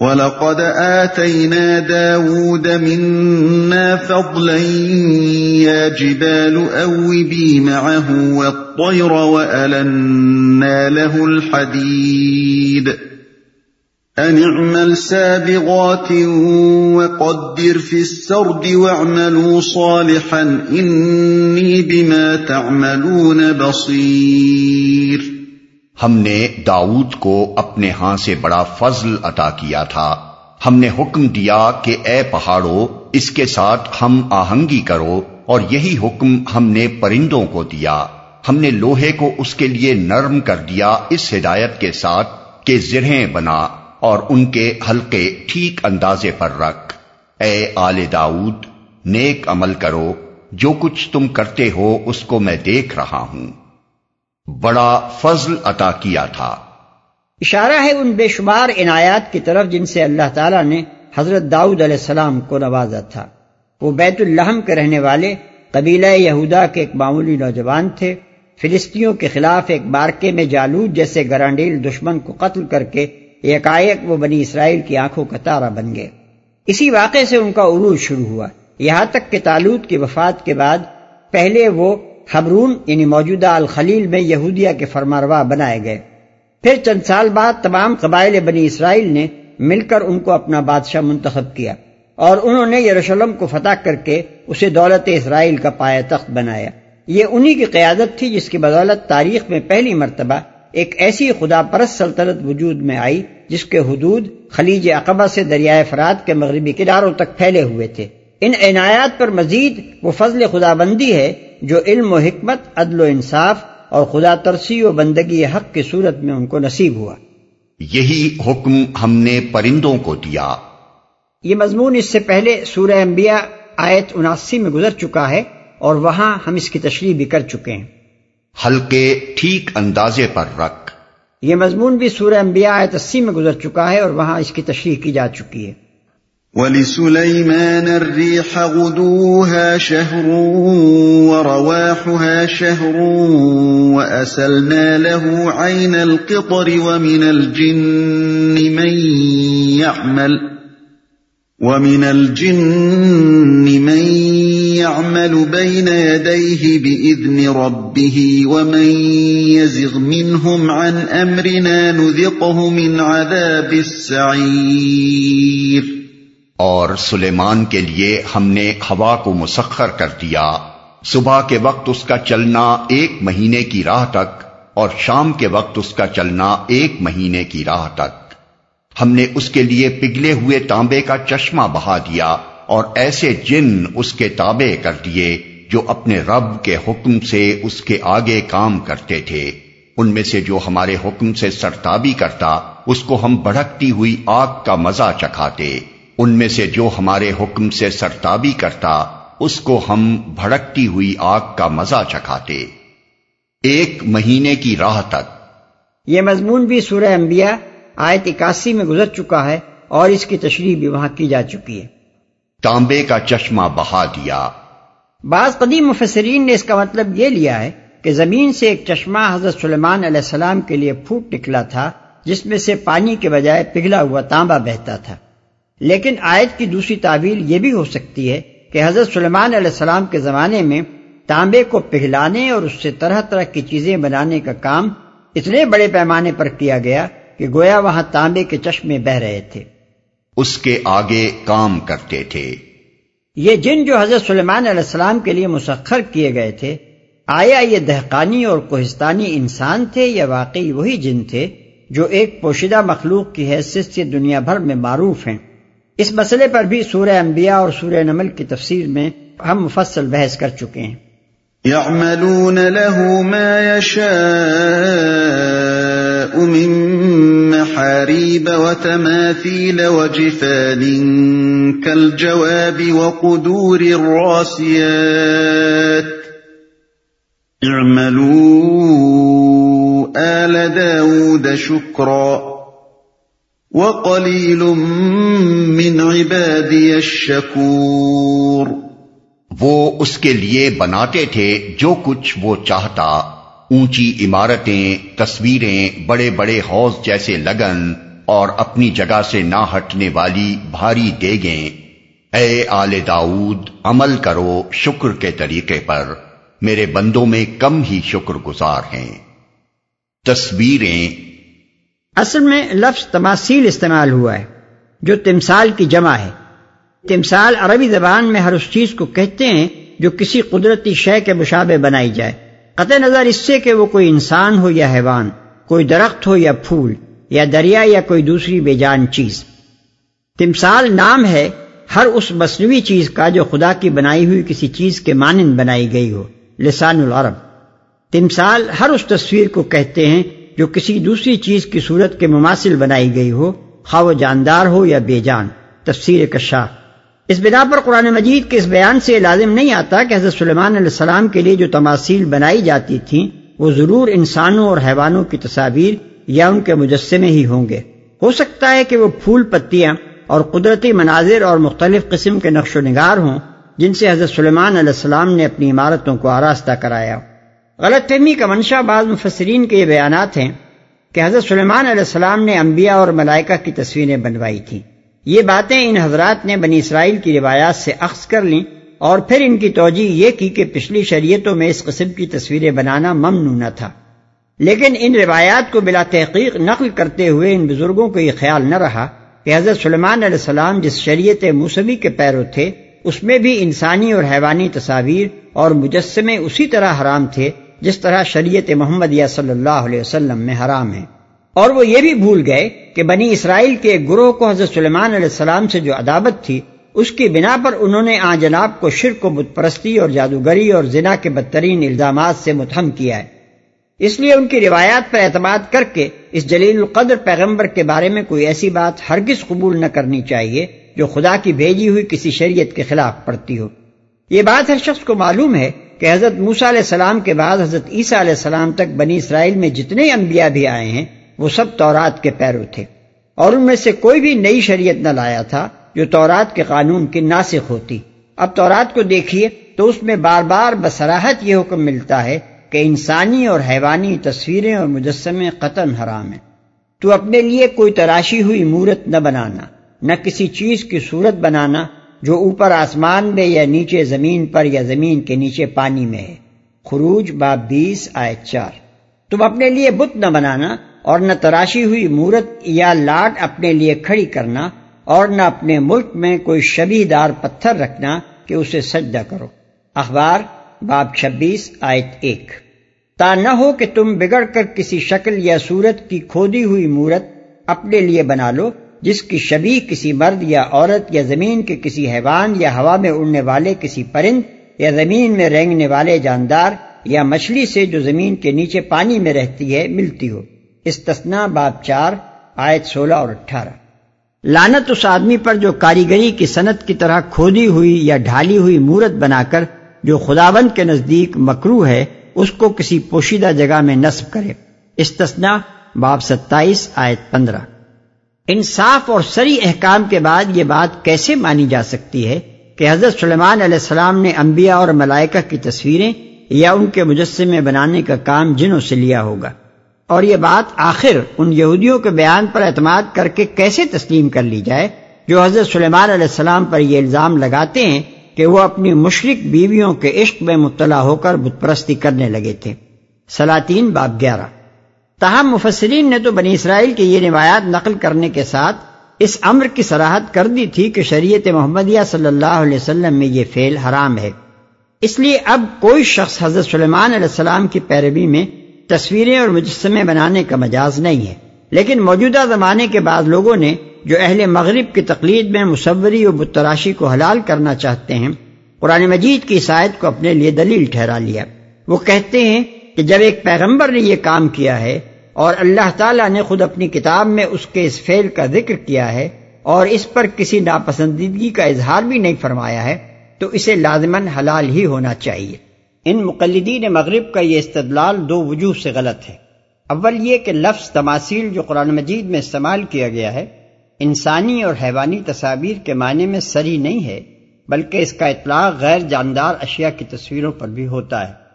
وَلَقَدْ آتَيْنَا دَاوُودَ مِنَّا فَضْلًا يَا جِبَالُ أَوِّبِي مَعَهُ وَالطَّيْرَ وَأَلَنَّا لَهُ الْحَدِيدَ أَنِ اعْمَلْ سَابِغَاتٍ وَقَدِّرْ فِي السَّرْدِ وَاعْمَلُوا صَالِحًا إِنِّي بِمَا تَعْمَلُونَ بَصِيرٌ ہم نے داؤد کو اپنے ہاں سے بڑا فضل عطا کیا تھا۔ ہم نے حکم دیا کہ اے پہاڑو، اس کے ساتھ ہم آہنگی کرو، اور یہی حکم ہم نے پرندوں کو دیا۔ ہم نے لوہے کو اس کے لیے نرم کر دیا اس ہدایت کے ساتھ کہ زرہیں بنا اور ان کے حلقے ٹھیک اندازے پر رکھ۔ اے آل داؤد، نیک عمل کرو۔ جو کچھ تم کرتے ہو اس کو میں دیکھ رہا ہوں۔ بڑا فضل عطا کیا تھا۔ اشارہ ہے ان بے شمار عنایات کی طرف جن سے اللہ تعالیٰ نے حضرت داؤد علیہ السلام کو نوازا تھا۔ وہ بیت الحم کے رہنے والے قبیلہ یہودا کے ایک معمولی نوجوان تھے۔ فلسطینوں کے خلاف ایک بارکے میں جالود جیسے گرانڈیل دشمن کو قتل کر کے ایک وہ بنی اسرائیل کی آنکھوں کا تارا بن گئے۔ اسی واقعے سے ان کا عروج شروع ہوا۔ یہاں تک کہ تالود کی وفات کے بعد پہلے وہ حبرون یعنی موجودہ الخلیل میں یہودیہ کے فرماروا بنائے گئے۔ پھر چند سال بعد تمام قبائل بنی اسرائیل نے مل کر ان کو اپنا بادشاہ منتخب کیا اور انہوں نے یروشلم کو فتح کر کے اسے دولت اسرائیل کا پایا تخت بنایا۔ یہ انہی کی قیادت تھی جس کی بدولت تاریخ میں پہلی مرتبہ ایک ایسی خدا پرست سلطنت وجود میں آئی جس کے حدود خلیج اقبا سے دریائے فرات کے مغربی کناروں تک پھیلے ہوئے تھے۔ ان عنایات پر مزید وہ فضل خدا بندی ہے جو علم و حکمت عدل و انصاف اور خدا ترسی و بندگی حق کی صورت میں ان کو نصیب ہوا۔ یہی حکم ہم نے پرندوں کو دیا۔ یہ مضمون اس سے پہلے سورہ انبیاء آیت اناسی میں گزر چکا ہے اور وہاں ہم اس کی تشریح بھی کر چکے ہیں۔ ہلکے ٹھیک اندازے پر رکھ۔ یہ مضمون بھی سورہ انبیاء آیت اسی میں گزر چکا ہے اور وہاں اس کی تشریح کی جا چکی ہے۔ وَلِسُلَيْمَانَ الرِّيحَ غُدُوهَا شَهْرٌ وَرَوَاحُهَا شَهْرٌ وَأَسَلْنَا لَهُ عَيْنَ الْقِطَرِ وَمِنَ الْجِنِّ مَن يَعْمَلُ وَمِنَ الْجِنِّ مَن يَعْمَلُ بَيْنَ يَدَيْهِ بِإِذْنِ رَبِّهِ وَمَن يَزِغْ مِنْهُمْ عَنْ أَمْرِنَا نُذِقْهُ مِنْ عَذَابِ السَّعِيرِ اور سلیمان کے لیے ہم نے ہوا کو مسخر کر دیا۔ صبح کے وقت اس کا چلنا ایک مہینے کی راہ تک اور شام کے وقت اس کا چلنا ایک مہینے کی راہ تک۔ ہم نے اس کے لیے پگھلے ہوئے تانبے کا چشمہ بہا دیا اور ایسے جن اس کے تابع کر دیے جو اپنے رب کے حکم سے اس کے آگے کام کرتے تھے۔ ان میں سے جو ہمارے حکم سے سرتابی کرتا، اس کو ہم بڑھکتی ہوئی آگ کا مزہ چکھاتے۔ ان میں سے جو ہمارے حکم سے سرتابی کرتا اس کو ہم بھڑکتی ہوئی آگ کا مزہ چکھاتے۔ ایک مہینے کی راہ تک۔ یہ مضمون بھی سورہ انبیاء آیت اکاسی میں گزر چکا ہے اور اس کی تشریح بھی وہاں کی جا چکی ہے۔ تانبے کا چشمہ بہا دیا۔ بعض قدیم مفسرین نے اس کا مطلب یہ لیا ہے کہ زمین سے ایک چشمہ حضرت سلیمان علیہ السلام کے لیے پھوٹ نکلا تھا جس میں سے پانی کے بجائے پگھلا ہوا تانبا بہتا تھا۔ لیکن آیت کی دوسری تعویل یہ بھی ہو سکتی ہے کہ حضرت سلیمان علیہ السلام کے زمانے میں تانبے کو پگھلانے اور اس سے طرح طرح کی چیزیں بنانے کا کام اتنے بڑے پیمانے پر کیا گیا کہ گویا وہاں تانبے کے چشمے بہ رہے تھے۔ اس کے آگے کام کرتے تھے۔ یہ جن جو حضرت سلیمان علیہ السلام کے لیے مسخر کیے گئے تھے آیا یہ دہقانی اور کوہستانی انسان تھے یا واقعی وہی جن تھے جو ایک پوشیدہ مخلوق کی حیثیت سے دنیا بھر میں معروف ہیں؟ اس مسئلے پر بھی سورہ انبیاء اور سورہ نمل کی تفسیر میں ہم مفصل بحث کر چکے ہیں۔ يعملون له ما يشاء من محاريب وتماثيل وجفان كالجواب وقدور الراسيات اعملوا آل داود شكرا وَقَلِيلٌ مِّنْ عِبَادِيَ الشَّكُورُ وہ اس کے لیے بناتے تھے جو کچھ وہ چاہتا، اونچی عمارتیں، تصویریں، بڑے بڑے حوض جیسے لگن اور اپنی جگہ سے نہ ہٹنے والی بھاری دیگیں۔ اے آل داؤد، عمل کرو شکر کے طریقے پر، میرے بندوں میں کم ہی شکر گزار ہیں۔ تصویریں اصل میں لفظ تماثیل استعمال ہوا ہے، جو تمثال کی جمع ہے۔ تمثال عربی زبان میں ہر اس چیز کو کہتے ہیں جو کسی قدرتی شے کے مشابے بنائی جائے۔ قطع نظر اس سے کہ وہ کوئی انسان ہو یا حیوان، کوئی درخت ہو یا پھول، یا دریا یا کوئی دوسری بے جان چیز۔ تمثال نام ہے ہر اس مصنوعی چیز کا جو خدا کی بنائی ہوئی کسی چیز کے مانند بنائی گئی ہو، لسان العرب۔ تمثال ہر اس تصویر کو کہتے ہیں جو کسی دوسری چیز کی صورت کے مماثل بنائی گئی ہو، خواہ وہ جاندار ہو یا بے جان۔ تفسیر کشاف۔ اس بنا پر قرآن مجید کے اس بیان سے لازم نہیں آتا کہ حضرت سلیمان علیہ السلام کے لیے جو تماثیل بنائی جاتی تھیں، وہ ضرور انسانوں اور حیوانوں کی تصاویر یا ان کے مجسمے ہی ہوں گے۔ ہو سکتا ہے کہ وہ پھول پتیاں اور قدرتی مناظر اور مختلف قسم کے نقش و نگار ہوں، جن سے حضرت سلیمان علیہ السلام نے اپنی عمارتوں کو آراستہ کرایا۔ غلط فہمی کا منشا بعض مفسرین کے یہ بیانات ہیں کہ حضرت سلیمان علیہ السلام نے انبیاء اور ملائکہ کی تصویریں بنوائی تھیں۔ یہ باتیں ان حضرات نے بنی اسرائیل کی روایات سے اخذ کر لیں اور پھر ان کی توجہ یہ کی کہ پچھلی شریعتوں میں اس قسم کی تصویریں بنانا ممنوع نہ تھا۔ لیکن ان روایات کو بلا تحقیق نقل کرتے ہوئے ان بزرگوں کو یہ خیال نہ رہا کہ حضرت سلیمان علیہ السلام جس شریعت موسوی کے پیرو تھے، اس میں بھی انسانی اور حیوانی تصاویر اور مجسمے اسی طرح حرام تھے جس طرح شریعت محمد یا صلی اللہ علیہ وسلم میں حرام ہے۔ اور وہ یہ بھی بھول گئے کہ بنی اسرائیل کے گروہ کو حضرت سلیمان علیہ السلام سے جو عدابت تھی، اس کی بنا پر انہوں نے آ جناب کو شرک و بت پرستی اور جادوگری اور زنا کے بدترین الزامات سے متہم کیا ہے۔ اس لیے ان کی روایات پر اعتماد کر کے اس جلیل القدر پیغمبر کے بارے میں کوئی ایسی بات ہرگز قبول نہ کرنی چاہیے جو خدا کی بھیجی ہوئی کسی شریعت کے خلاف پڑتی ہو۔ یہ بات ہر شخص کو معلوم ہے کہ حضرت موسا علیہ السلام کے بعد حضرت عیسیٰ علیہ السلام تک بنی اسرائیل میں جتنے انبیاء بھی آئے ہیں، وہ سب تورات کے پیرو تھے۔ اور ان میں سے کوئی بھی نئی شریعت نہ لایا تھا جو تورات کے قانون کی ناسخ ہوتی۔ اب تورات کو دیکھیے تو اس میں بار بار بسراہت یہ حکم ملتا ہے کہ انسانی اور حیوانی تصویریں اور مجسمے قطن حرام ہیں۔ تو اپنے لیے کوئی تراشی ہوئی مورت نہ بنانا، نہ کسی چیز کی صورت بنانا جو اوپر آسمان میں یا نیچے زمین پر یا زمین کے نیچے پانی میں ہے۔ خروج باب بیس آئے چار۔ تم اپنے لیے بت نہ بنانا اور نہ تراشی ہوئی مورت یا لاٹ اپنے لیے کھڑی کرنا اور نہ اپنے ملک میں کوئی شبی دار پتھر رکھنا کہ اسے سجدہ کرو۔ اخبار، باب چھبیس، آیت ایک۔ تا نہ ہو کہ تم بگڑ کر کسی شکل یا صورت کی کھودی ہوئی مورت اپنے لیے بنا لو جس کی شبی کسی مرد یا عورت یا زمین کے کسی حیوان یا ہوا میں اڑنے والے کسی پرند یا زمین میں رینگنے والے جاندار یا مچھلی سے جو زمین کے نیچے پانی میں رہتی ہے، ملتی ہو۔ استثنا باب چار، آیت سولہ اور اٹھارہ۔ لانت اس آدمی پر جو کاریگری کی صنعت کی طرح کھودی ہوئی یا ڈھالی ہوئی مورت بنا کر جو خداوند کے نزدیک مکرو ہے، اس کو کسی پوشیدہ جگہ میں نصب کرے۔ استثنا باب ستائیس، آیت پندرہ۔ انصاف اور سری احکام کے بعد یہ بات کیسے مانی جا سکتی ہے کہ حضرت سلیمان علیہ السلام نے انبیاء اور ملائکہ کی تصویریں یا ان کے مجسمے بنانے کا کام جنوں سے لیا ہوگا؟ اور یہ بات آخر ان یہودیوں کے بیان پر اعتماد کر کے کیسے تسلیم کر لی جائے جو حضرت سلیمان علیہ السلام پر یہ الزام لگاتے ہیں کہ وہ اپنی مشرق بیویوں کے عشق میں مطلع ہو کر بت پرستی کرنے لگے تھے؟ سلاطین باب گیارہ تاہم مفسرین نے تو بنی اسرائیل کی یہ روایات نقل کرنے کے ساتھ اس امر کی سراہد کر دی تھی کہ شریعت محمدیہ صلی اللہ علیہ وسلم میں یہ فعل حرام ہے۔ اس لیے اب کوئی شخص حضرت سلیمان علیہ السلام کی پیروی میں تصویریں اور مجسمے بنانے کا مجاز نہیں ہے۔ لیکن موجودہ زمانے کے بعد لوگوں نے جو اہل مغرب کی تقلید میں مصوری و بتراشی کو حلال کرنا چاہتے ہیں، قرآن مجید کی عیسائیت کو اپنے لیے دلیل ٹھہرا لیا۔ وہ کہتے ہیں کہ جب ایک پیغمبر نے یہ کام کیا ہے اور اللہ تعالیٰ نے خود اپنی کتاب میں اس کے اس فعل کا ذکر کیا ہے اور اس پر کسی ناپسندیدگی کا اظہار بھی نہیں فرمایا ہے، تو اسے لازمن حلال ہی ہونا چاہیے۔ ان مقلدین مغرب کا یہ استدلال دو وجوہ سے غلط ہے۔ اول یہ کہ لفظ تماثیل جو قرآن مجید میں استعمال کیا گیا ہے، انسانی اور حیوانی تصاویر کے معنی میں سری نہیں ہے، بلکہ اس کا اطلاق غیر جاندار اشیاء کی تصویروں پر بھی ہوتا ہے۔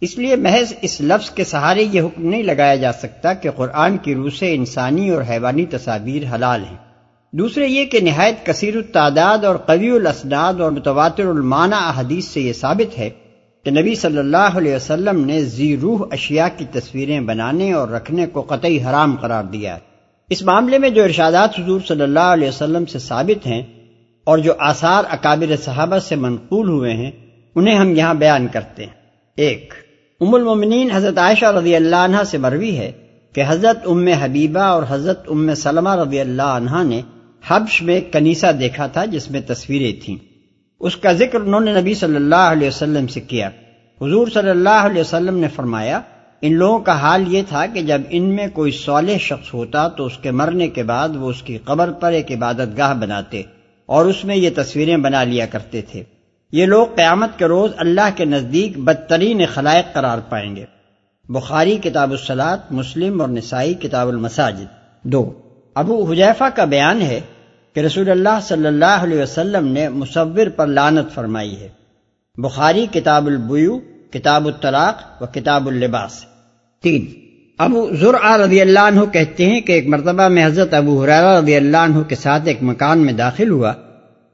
اس لیے محض اس لفظ کے سہارے یہ حکم نہیں لگایا جا سکتا کہ قرآن کی روح سے انسانی اور حیوانی تصاویر حلال ہیں۔ دوسرے یہ کہ نہایت کثیر التعداد اور قوی الاسناد اور متواتر المانع احادیث سے یہ ثابت ہے کہ نبی صلی اللہ علیہ وسلم نے زی روح اشیاء کی تصویریں بنانے اور رکھنے کو قطعی حرام قرار دیا ہے۔ اس معاملے میں جو ارشادات حضور صلی اللہ علیہ وسلم سے ثابت ہیں اور جو آثار اکابر صحابہ سے منقول ہوئے ہیں، انہیں ہم یہاں بیان کرتے ہیں۔ ایک ام المومنین حضرت عائشہ رضی اللہ عنہ سے مروی ہے کہ حضرت ام حبیبہ اور حضرت ام سلمہ رضی اللہ عنہ نے حبش میں کنیسا دیکھا تھا جس میں تصویریں تھیں۔ اس کا ذکر انہوں نے نبی صلی اللہ علیہ وسلم سے کیا۔ حضور صلی اللہ علیہ وسلم نے فرمایا، ان لوگوں کا حال یہ تھا کہ جب ان میں کوئی صالح شخص ہوتا تو اس کے مرنے کے بعد وہ اس کی قبر پر ایک عبادت گاہ بناتے اور اس میں یہ تصویریں بنا لیا کرتے تھے۔ یہ لوگ قیامت کے روز اللہ کے نزدیک بدترین خلائق قرار پائیں گے۔ بخاری کتاب السلاط مسلم اور نسائی کتاب المساجد۔ دو، ابو حجیفہ کا بیان ہے کہ رسول اللہ صلی اللہ علیہ وسلم نے مصور پر لانت فرمائی ہے۔ بخاری کتاب البیو کتاب الطلاق و کتاب اللباس۔ تین، ابو ذر رضی اللہ عنہ کہتے ہیں کہ ایک مرتبہ میں حضرت ابو حرارہ رضی اللہ عنہ کے ساتھ ایک مکان میں داخل ہوا۔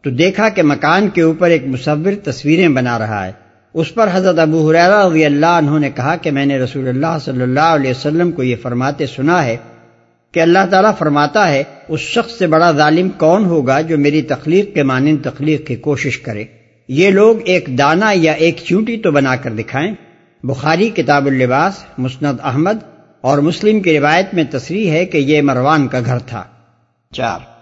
تو دیکھا کہ مکان کے اوپر ایک مصور تصویریں بنا رہا ہے۔ اس پر حضرت ابو حرارہ رضی اللہ عنہ نے کہا کہ میں نے رسول اللہ صلی اللہ علیہ وسلم کو یہ فرماتے سنا ہے کہ اللہ تعالیٰ فرماتا ہے، اس شخص سے بڑا ظالم کون ہوگا جو میری تخلیق کے مانند تخلیق کی کوشش کرے۔ یہ لوگ ایک دانا یا ایک چونٹی تو بنا کر دکھائیں۔ بخاری کتاب اللباس، مسند احمد اور مسلم کی روایت میں تصریح ہے کہ یہ مروان کا گھر تھا۔ چار۔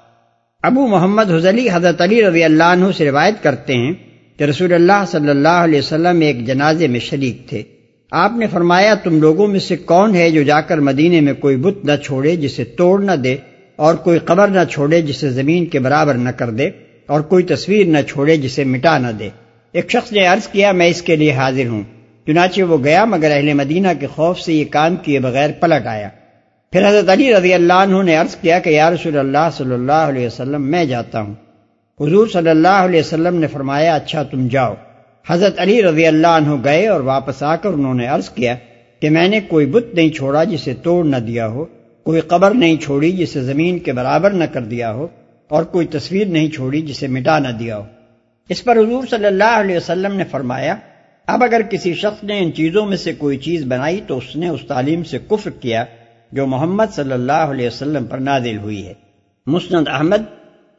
ابو محمد حضلی حضرت علی رضی اللہ عنہ سے روایت کرتے ہیں کہ رسول اللہ صلی اللہ علیہ وسلم ایک جنازے میں شریک تھے۔ آپ نے فرمایا، تم لوگوں میں سے کون ہے جو جا کر مدینے میں کوئی بت نہ چھوڑے جسے توڑ نہ دے اور کوئی قبر نہ چھوڑے جسے زمین کے برابر نہ کر دے اور کوئی تصویر نہ چھوڑے جسے مٹا نہ دے۔ ایک شخص نے عرض کیا، میں اس کے لیے حاضر ہوں۔ چنانچہ وہ گیا، مگر اہل مدینہ کے خوف سے یہ کام کیے بغیر پلٹ آیا۔ پھر حضرت علی رضی اللہ عنہ نے عرض کیا کہ یا رسول اللہ صلی اللہ علیہ وسلم، میں جاتا ہوں۔ حضور صلی اللہ علیہ وسلم نے فرمایا اچھا تم جاؤ۔ حضرت علی رضی اللہ عنہ گئے اور واپس آ کر انہوں نے عرض کیا کہ میں نے کوئی بت نہیں چھوڑا جسے توڑ نہ دیا ہو، کوئی قبر نہیں چھوڑی جسے زمین کے برابر نہ کر دیا ہو، اور کوئی تصویر نہیں چھوڑی جسے مٹا نہ دیا ہو۔ اس پر حضور صلی اللہ علیہ وسلم نے فرمایا، اب اگر کسی شخص نے ان چیزوں میں سے کوئی چیز بنائی تو اس نے اس تعلیم سے کفر کیا۔ جو محمد صلی اللہ علیہ وسلم پر نازل ہوئی ہے۔ مسند احمد،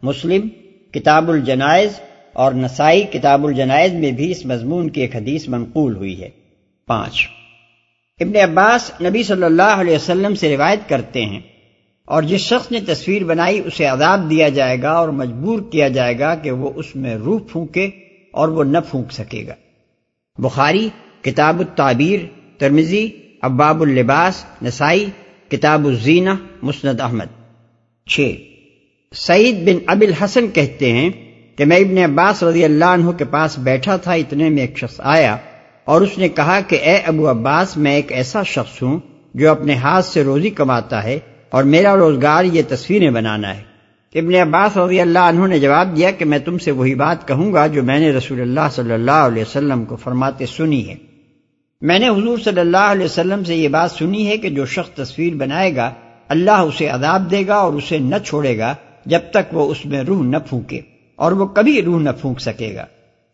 مسلم، کتاب الجنائز اور نسائی کتاب الجنائز میں بھی اس مضمون کی ایک حدیث منقول ہوئی ہے۔ پانچ۔ ابن عباس نبی صلی اللہ علیہ وسلم سے روایت کرتے ہیں اور جس شخص نے تصویر بنائی اسے عذاب دیا جائے گا اور مجبور کیا جائے گا کہ وہ اس میں روح پھونکے اور وہ نہ پھونک سکے گا۔ بخاری، کتاب التعبیر ترمزی اباب اللباس، نسائی کتاب الزینہ، مسند احمد۔ چھ۔ سعید بن اب الحسن کہتے ہیں کہ میں ابن عباس رضی اللہ عنہ کے پاس بیٹھا تھا، اتنے میں ایک شخص آیا اور اس نے کہا کہ اے ابو عباس، میں ایک ایسا شخص ہوں جو اپنے ہاتھ سے روزی کماتا ہے اور میرا روزگار یہ تصویریں بنانا ہے۔ ابن عباس رضی اللہ عنہ نے جواب دیا کہ میں تم سے وہی بات کہوں گا جو میں نے رسول اللہ صلی اللہ علیہ وسلم کو فرماتے سنی ہے۔ میں نے حضور صلی اللہ علیہ وسلم سے یہ بات سنی ہے کہ جو شخص تصویر بنائے گا، اللہ اسے عذاب دے گا اور اسے نہ چھوڑے گا جب تک وہ اس میں روح نہ پھونکے اور وہ کبھی روح نہ پھونک سکے گا۔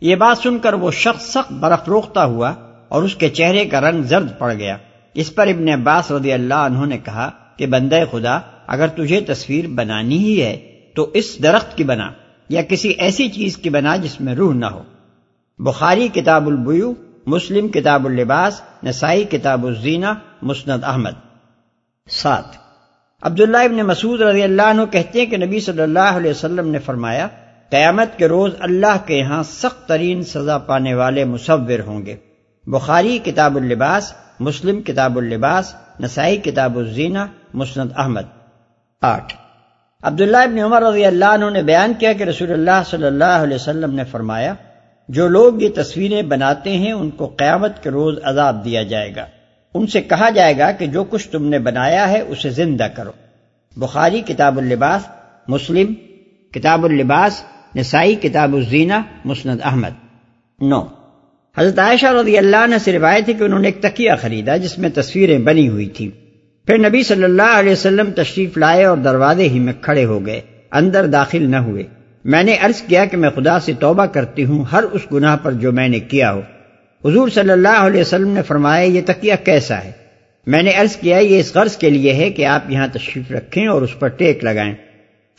یہ بات سن کر وہ شخص سخت برف روکتا ہوا اور اس کے چہرے کا رنگ زرد پڑ گیا۔ اس پر ابن عباس رضی اللہ عنہ نے کہا کہ بندے خدا، اگر تجھے تصویر بنانی ہی ہے تو اس درخت کی بنا یا کسی ایسی چیز کی بنا جس میں روح نہ ہو۔ بخاری کتاب البیو مسلم کتاب اللباس، نسائی کتاب الزینہ، مسند احمد۔ سات۔ عبداللہ ابن مسعود رضی اللہ عنہ کہتے ہیں کہ نبی صلی اللہ علیہ وسلم نے فرمایا، قیامت کے روز اللہ کے یہاں سخت ترین سزا پانے والے مصور ہوں گے۔ بخاری کتاب اللباس، مسلم کتاب اللباس، نسائی کتاب الزینہ، مسند احمد۔ آٹھ۔ عبداللہ ابن عمر رضی اللہ عنہ نے بیان کیا کہ رسول اللہ صلی اللہ علیہ وسلم نے فرمایا جو لوگ یہ تصویریں بناتے ہیں، ان کو قیامت کے روز عذاب دیا جائے گا۔ ان سے کہا جائے گا کہ جو کچھ تم نے بنایا ہے، اسے زندہ کرو۔ بخاری کتاب اللباس، مسلم کتاب اللباس، نسائی کتاب الزینہ، مسند احمد۔ نو۔ حضرت عائشہ رضی اللہ عنہ سے روایت ہے کہ انہوں نے ایک تکیہ خریدا جس میں تصویریں بنی ہوئی تھی پھر نبی صلی اللہ علیہ وسلم تشریف لائے اور دروازے ہی میں کھڑے ہو گئے، اندر داخل نہ ہوئے۔ میں نے عرض کیا کہ میں خدا سے توبہ کرتی ہوں، ہر اس گناہ پر جو میں نے کیا ہو۔ حضور صلی اللہ علیہ وسلم نے فرمایا، یہ تکیہ کیسا ہے؟ میں نے عرض کیا، یہ اس غرض کے لیے ہے کہ آپ یہاں تشریف رکھیں اور اس پر ٹیک لگائیں۔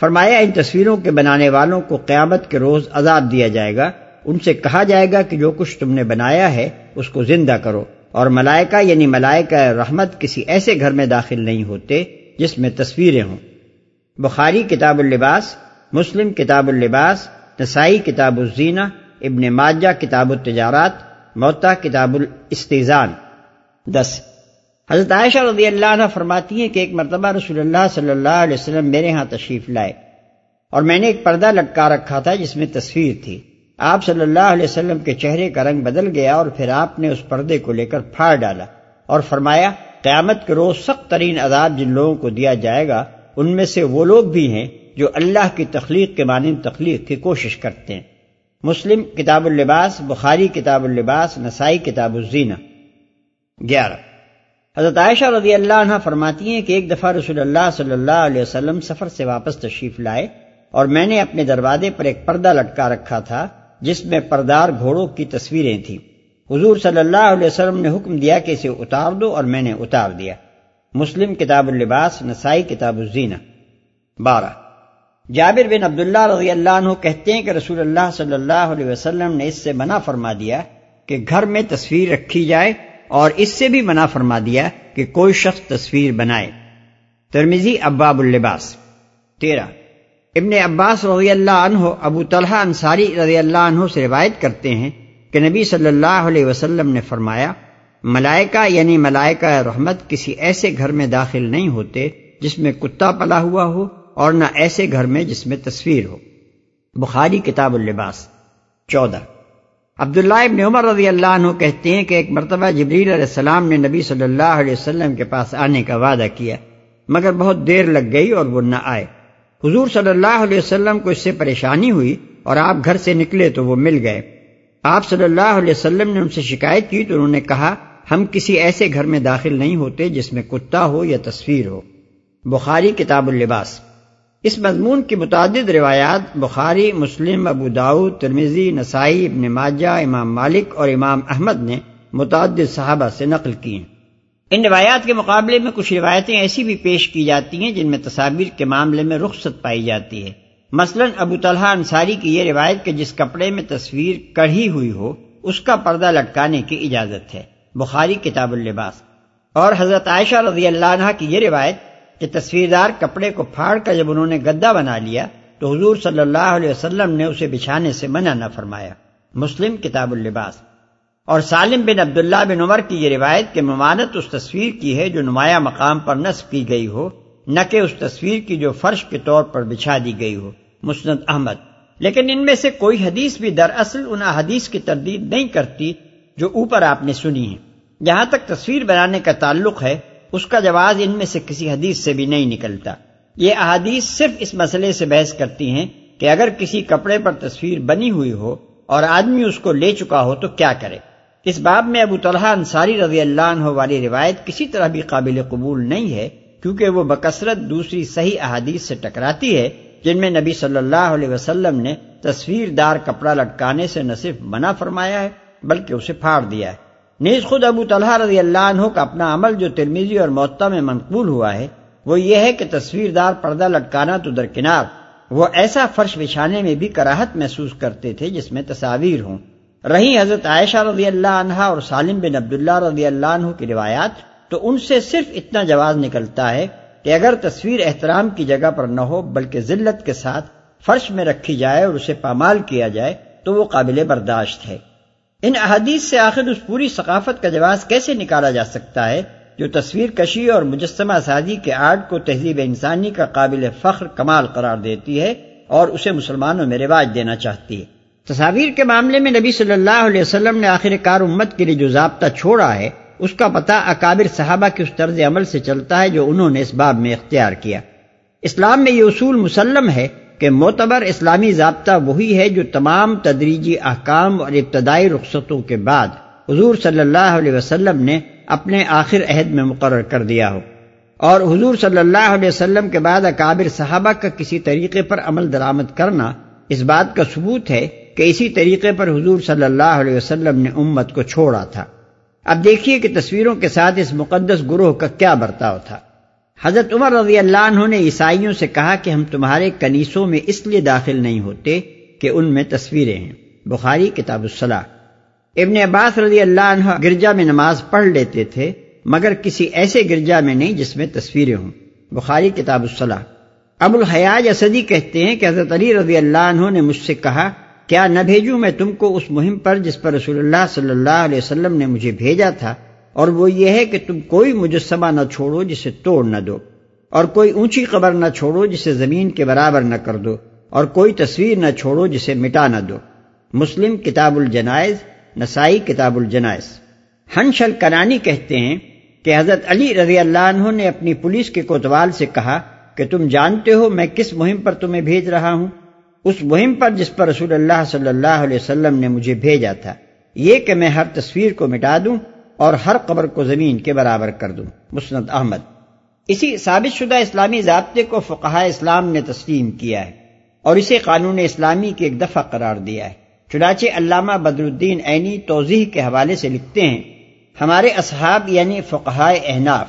فرمایا، ان تصویروں کے بنانے والوں کو قیامت کے روز عذاب دیا جائے گا۔ ان سے کہا جائے گا کہ جو کچھ تم نے بنایا ہے، اس کو زندہ کرو۔ اور ملائکہ یعنی ملائکہ رحمت، کسی ایسے گھر میں داخل نہیں ہوتے جس میں تصویریں ہوں۔ بخاری کتاب اللباس مسلم کتاب اللباس، نسائی کتاب الزینہ، ابن ماجہ کتاب التجارات موتا کتاب الاستیزان۔ دس۔ حضرت عائشہ رضی اللہ عنہ فرماتی ہیں کہ ایک مرتبہ رسول اللہ صلی اللہ علیہ وسلم میرے ہاں تشریف لائے اور میں نے ایک پردہ لٹکا رکھا تھا جس میں تصویر تھی۔ آپ صلی اللہ علیہ وسلم کے چہرے کا رنگ بدل گیا اور پھر آپ نے اس پردے کو لے کر پھاڑ ڈالا اور فرمایا، قیامت کے روز سخت ترین عذاب جن لوگوں کو دیا جائے گا، ان میں سے وہ لوگ بھی ہیں جو اللہ کی تخلیق کے مانند تخلیق کی کوشش کرتے ہیں۔ مسلم کتاب اللباس، بخاری کتاب اللباس، نسائی کتاب الزینہ گیارہ۔ حضرت عائشہ رضی اللہ عنہ فرماتی ہیں کہ ایک دفعہ رسول اللہ صلی اللہ علیہ وسلم سفر سے واپس تشریف لائے اور میں نے اپنے دروازے پر ایک پردہ لٹکا رکھا تھا جس میں پردار گھوڑوں کی تصویریں تھیں۔ حضور صلی اللہ علیہ وسلم نے حکم دیا کہ اسے اتار دو اور میں نے اتار دیا۔ مسلم کتاب اللباس، نسائی کتاب الزینہ بارہ۔ جابر بن عبداللہ رضی اللہ عنہ کہتے ہیں کہ رسول اللہ صلی اللہ علیہ وسلم نے اس سے منع فرما دیا کہ گھر میں تصویر رکھی جائے اور اس سے بھی منع فرما دیا کہ کوئی شخص تصویر بنائے۔ ترمیزی اباب اللباس۔ تیرہ۔ ابن عباس رضی اللہ عنہ، ابو طلحہ انصاری رضی اللہ عنہ سے روایت کرتے ہیں کہ نبی صلی اللہ علیہ وسلم نے فرمایا، ملائکہ یعنی ملائکہ رحمت کسی ایسے گھر میں داخل نہیں ہوتے جس میں کتا پلا ہوا ہو اور نہ ایسے گھر میں جس میں تصویر ہو۔ بخاری کتاب اللباس، چودہ۔ عبداللہ ابن عمر رضی اللہ عنہ کہتے ہیں کہ ایک مرتبہ جبریل علیہ السلام نے نبی صلی اللہ علیہ وسلم کے پاس آنے کا وعدہ کیا، مگر بہت دیر لگ گئی اور وہ نہ آئے۔ حضور صلی اللہ علیہ وسلم کو اس سے پریشانی ہوئی اور آپ گھر سے نکلے تو وہ مل گئے۔ آپ صلی اللہ علیہ وسلم نے ان سے شکایت کی تو انہوں نے کہا، ہم کسی ایسے گھر میں داخل نہیں ہوتے جس میں کتا ہو یا تصویر ہو۔ بخاری کتاب اللباس۔ اس مضمون کی متعدد روایات بخاری، مسلم، ابو داود ترمیزی نسائی، ابن ماجہ، امام مالک اور امام احمد نے متعدد صحابہ سے نقل کی ہیں۔ ان روایات کے مقابلے میں کچھ روایتیں ایسی بھی پیش کی جاتی ہیں جن میں تصاویر کے معاملے میں رخصت پائی جاتی ہے۔ مثلا ابو طلحہ انصاری کی یہ روایت کہ جس کپڑے میں تصویر کڑھی ہوئی ہو، اس کا پردہ لٹکانے کی اجازت ہے۔ بخاری کتاب اللباس۔ اور حضرت عائشہ رضی اللہ عنہ کی یہ روایت کہ تصویردار کپڑے کو پھاڑ کر جب انہوں نے گدا بنا لیا تو حضور صلی اللہ علیہ وسلم نے اسے بچھانے سے منع نہ فرمایا۔ مسلم کتاب اللباس۔ اور سالم بن عبداللہ بن عمر کی یہ روایت کہ ممانت اس تصویر کی ہے جو نمایاں مقام پر نصب کی گئی ہو، نہ کہ اس تصویر کی جو فرش کے طور پر بچھا دی گئی ہو۔ مسند احمد۔ لیکن ان میں سے کوئی حدیث بھی دراصل ان حدیث کی تردید نہیں کرتی جو اوپر آپ نے سنی ہے۔ جہاں تک تصویر بنانے کا تعلق ہے اس کا جواز ان میں سے کسی حدیث سے بھی نہیں نکلتا۔ یہ احادیث صرف اس مسئلے سے بحث کرتی ہیں کہ اگر کسی کپڑے پر تصویر بنی ہوئی ہو اور آدمی اس کو لے چکا ہو تو کیا کرے۔ اس باب میں ابو طلحہ انصاری رضی اللہ عنہ والی روایت کسی طرح بھی قابل قبول نہیں ہے، کیونکہ وہ بکثرت دوسری صحیح احادیث سے ٹکراتی ہے، جن میں نبی صلی اللہ علیہ وسلم نے تصویر دار کپڑا لٹکانے سے نہ صرف منع فرمایا ہے، بلکہ اسے پھاڑ دیا ہے۔ نیز خود ابو طلحہ رضی اللہ عنہ کا اپنا عمل جو ترمیزی اور معطا میں منقول ہوا ہے، وہ یہ ہے کہ تصویر دار پردہ لٹکانا تو درکنار، وہ ایسا فرش بچھانے میں بھی کراہت محسوس کرتے تھے جس میں تصاویر ہوں۔ رہی حضرت عائشہ رضی اللہ عنہ اور سالم بن عبداللہ رضی اللہ عنہ کی روایات، تو ان سے صرف اتنا جواز نکلتا ہے کہ اگر تصویر احترام کی جگہ پر نہ ہو، بلکہ ذلت کے ساتھ فرش میں رکھی جائے اور اسے پامال کیا جائے، تو وہ قابل برداشت ہے۔ ان احادیث سے آخر اس پوری ثقافت کا جواز کیسے نکالا جا سکتا ہے جو تصویر کشی اور مجسمہ سازی کے آرٹ کو تہذیب انسانی کا قابل فخر کمال قرار دیتی ہے اور اسے مسلمانوں میں رواج دینا چاہتی ہے۔ تصاویر کے معاملے میں نبی صلی اللہ علیہ وسلم نے آخر کار امت کے لیے جو ضابطہ چھوڑا ہے، اس کا پتہ اکابر صحابہ کے اس طرز عمل سے چلتا ہے جو انہوں نے اس باب میں اختیار کیا۔ اسلام میں یہ اصول مسلم ہے کہ معتبر اسلامی ضابطہ وہی ہے جو تمام تدریجی احکام اور ابتدائی رخصتوں کے بعد حضور صلی اللہ علیہ وسلم نے اپنے آخر عہد میں مقرر کر دیا ہو۔ اور حضور صلی اللہ علیہ وسلم کے بعد اکابر صحابہ کا کسی طریقے پر عمل درآمد کرنا اس بات کا ثبوت ہے کہ اسی طریقے پر حضور صلی اللہ علیہ وسلم نے امت کو چھوڑا تھا۔ اب دیکھیے کہ تصویروں کے ساتھ اس مقدس گروہ کا کیا برتاؤ تھا۔ حضرت عمر رضی اللہ عنہ نے عیسائیوں سے کہا کہ ہم تمہارے کنیسوں میں اس لیے داخل نہیں ہوتے کہ ان میں تصویریں ہیں۔ بخاری کتاب الصلاح۔ ابن عباس رضی اللہ عنہ گرجا میں نماز پڑھ لیتے تھے، مگر کسی ایسے گرجا میں نہیں جس میں تصویریں ہوں۔ بخاری کتاب الصلاح۔ ابو الحیاج اسدی کہتے ہیں کہ حضرت علی رضی اللہ عنہ نے مجھ سے کہا، کیا نہ بھیجوں میں تم کو اس مہم پر جس پر رسول اللہ صلی اللہ علیہ وسلم نے مجھے بھیجا تھا اور وہ یہ ہے کہ تم کوئی مجسمہ نہ چھوڑو جسے توڑ نہ دو، اور کوئی اونچی قبر نہ چھوڑو جسے زمین کے برابر نہ کر دو، اور کوئی تصویر نہ چھوڑو جسے مٹا نہ دو۔ مسلم کتاب الجنائز، نسائی کتاب الجنائز۔ ہنشل کرانی کہتے ہیں کہ حضرت علی رضی اللہ عنہ نے اپنی پولیس کے کوتوال سے کہا کہ تم جانتے ہو میں کس مہم پر تمہیں بھیج رہا ہوں؟ اس مہم پر جس پر رسول اللہ صلی اللہ علیہ وسلم نے مجھے بھیجا تھا۔ یہ کہ میں ہر تصویر کو مٹا دوں اور ہر قبر کو زمین کے برابر کر دوں۔ مسند احمد۔ اسی ثابت شدہ اسلامی ضابطے کو فقہ اسلام نے تسلیم کیا ہے اور اسے قانون اسلامی کی ایک دفعہ قرار دیا ہے۔ چنانچہ علامہ بدر الدین عینی توضیح کے حوالے سے لکھتے ہیں، ہمارے اصحاب یعنی فقہ احناف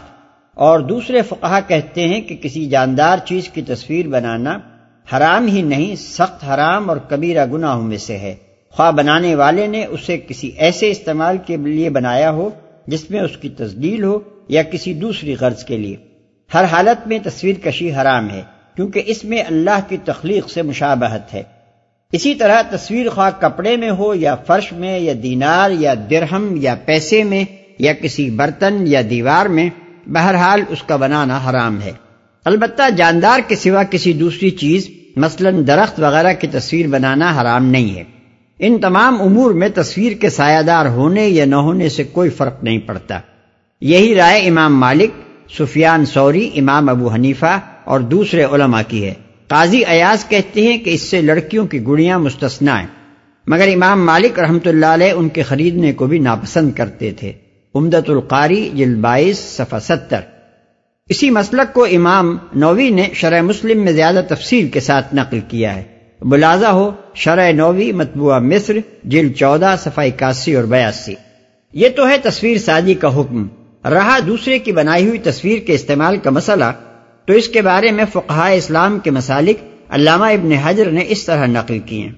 اور دوسرے فقہ کہتے ہیں کہ کسی جاندار چیز کی تصویر بنانا حرام ہی نہیں، سخت حرام اور کبیرہ گناہوں میں سے ہے۔ خواہ بنانے والے نے اسے کسی ایسے استعمال کے لیے بنایا ہو جس میں اس کی تصدیل ہو یا کسی دوسری غرض کے لیے۔ ہر حالت میں تصویر کشی حرام ہے، کیونکہ اس میں اللہ کی تخلیق سے مشابہت ہے۔ اسی طرح تصویر خواہ کپڑے میں ہو یا فرش میں یا دینار یا درہم یا پیسے میں یا کسی برتن یا دیوار میں، بہرحال اس کا بنانا حرام ہے۔ البتہ جاندار کے سوا کسی دوسری چیز، مثلا درخت وغیرہ کی تصویر بنانا حرام نہیں ہے۔ ان تمام امور میں تصویر کے سایہ دار ہونے یا نہ ہونے سے کوئی فرق نہیں پڑتا۔ یہی رائے امام مالک، سفیان سوری امام ابو حنیفہ اور دوسرے علماء کی ہے۔ قاضی ایاز کہتے ہیں کہ اس سے لڑکیوں کی گڑیاں مستثنا ہیں، مگر امام مالک رحمت اللہ علیہ ان کے خریدنے کو بھی ناپسند کرتے تھے۔ امدت القاری جل بائیس، صفحہ ستر۔ اسی مسلک کو امام نووی نے شرح مسلم میں زیادہ تفصیل کے ساتھ نقل کیا ہے۔ ملازہ ہو شرح نووی، مطبوعہ مصر جل چودہ صفائی اکاسی اور بیاسی۔ یہ تو ہے تصویر سازی کا حکم۔ رہا دوسرے کی بنائی ہوئی تصویر کے استعمال کا مسئلہ۔ تو اس کے بارے میں فقہ اسلام کے مسالک علامہ ابن حجر نے اس طرح نقل کیے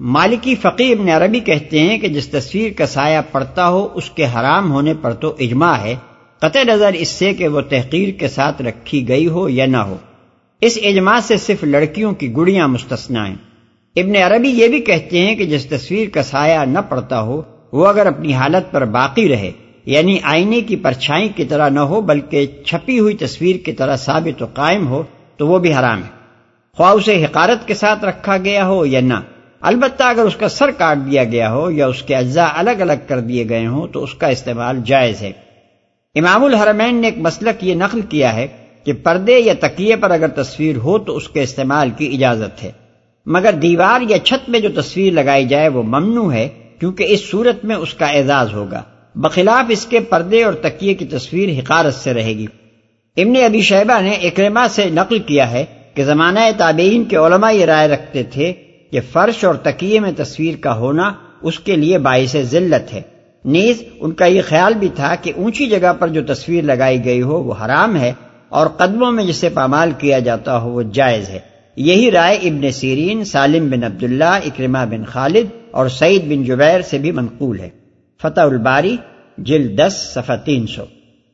مالکی فقی ابن عربی کہتے ہیں کہ جس تصویر کا سایہ پڑتا ہو، اس کے حرام ہونے پر تو اجماع ہے۔ قطع نظر اس سے کہ وہ تحقیر کے ساتھ رکھی گئی ہو یا نہ ہو۔ اس اجماع سے صرف لڑکیوں کی گڑیاں مستثنا ہیں۔ ابن عربی یہ بھی کہتے ہیں کہ جس تصویر کا سایہ نہ پڑتا ہو، وہ اگر اپنی حالت پر باقی رہے یعنی آئینے کی پرچھائی کی طرح نہ ہو، بلکہ چھپی ہوئی تصویر کی طرح ثابت و قائم ہو، تو وہ بھی حرام ہے۔ خواہ اسے حقارت کے ساتھ رکھا گیا ہو یا نہ۔ البتہ اگر اس کا سر کاٹ دیا گیا ہو یا اس کے اجزاء الگ الگ کر دیے گئے ہوں، تو اس کا استعمال جائز ہے۔ امام الحرمین نے ایک مسلک یہ نقل کیا ہے کہ پردے یا تکیے پر اگر تصویر ہو تو اس کے استعمال کی اجازت ہے۔ مگر دیوار یا چھت میں جو تصویر لگائی جائے وہ ممنوع ہے، کیونکہ اس صورت میں اس کا اعزاز ہوگا۔ بخلاف اس کے پردے اور تکیے کی تصویر حقارت سے رہے گی۔ ابن ابی شہبہ نے اکرما سے نقل کیا ہے کہ زمانہ تابعین کے علماء یہ رائے رکھتے تھے کہ فرش اور تکیے میں تصویر کا ہونا اس کے لیے باعث ذلت ہے۔ نیز ان کا یہ خیال بھی تھا کہ اونچی جگہ پر جو تصویر لگائی گئی ہو وہ حرام ہے اور قدموں میں جسے پامال کیا جاتا ہو وہ جائز ہے۔ یہی رائے ابن سیرین، سالم بن عبداللہ اکرما بن خالد اور سعید بن جبیر سے بھی منقول ہے۔ فتح الباری جل دس، صفحہ تین سو۔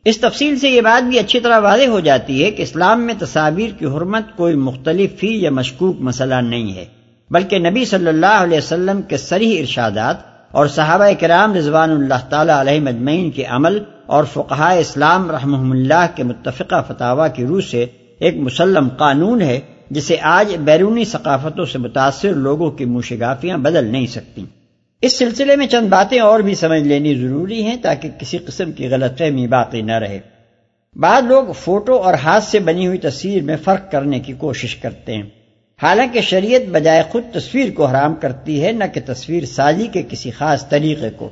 اس تفصیل سے یہ بات بھی اچھی طرح واضح ہو جاتی ہے کہ اسلام میں تصاویر کی حرمت کوئی مختلف فی یا مشکوک مسئلہ نہیں ہے، بلکہ نبی صلی اللہ علیہ وسلم کے سریح ارشادات اور صحابہ کرام رضوان اللہ تعالی علیہ مجمعین کے عمل اور فقہ اسلام رحمہ اللہ کے متفقہ فتح کی روح سے ایک مسلم قانون ہے، جسے آج بیرونی ثقافتوں سے متاثر لوگوں کی موشگافیاں بدل نہیں سکتی۔ اس سلسلے میں چند باتیں اور بھی سمجھ لینی ضروری ہیں تاکہ کسی قسم کی غلط فہمی باقی نہ رہے۔ بعض لوگ فوٹو اور ہاتھ سے بنی ہوئی تصویر میں فرق کرنے کی کوشش کرتے ہیں۔ حالانکہ شریعت بجائے خود تصویر کو حرام کرتی ہے، نہ کہ تصویر سازی کے کسی خاص طریقے کو۔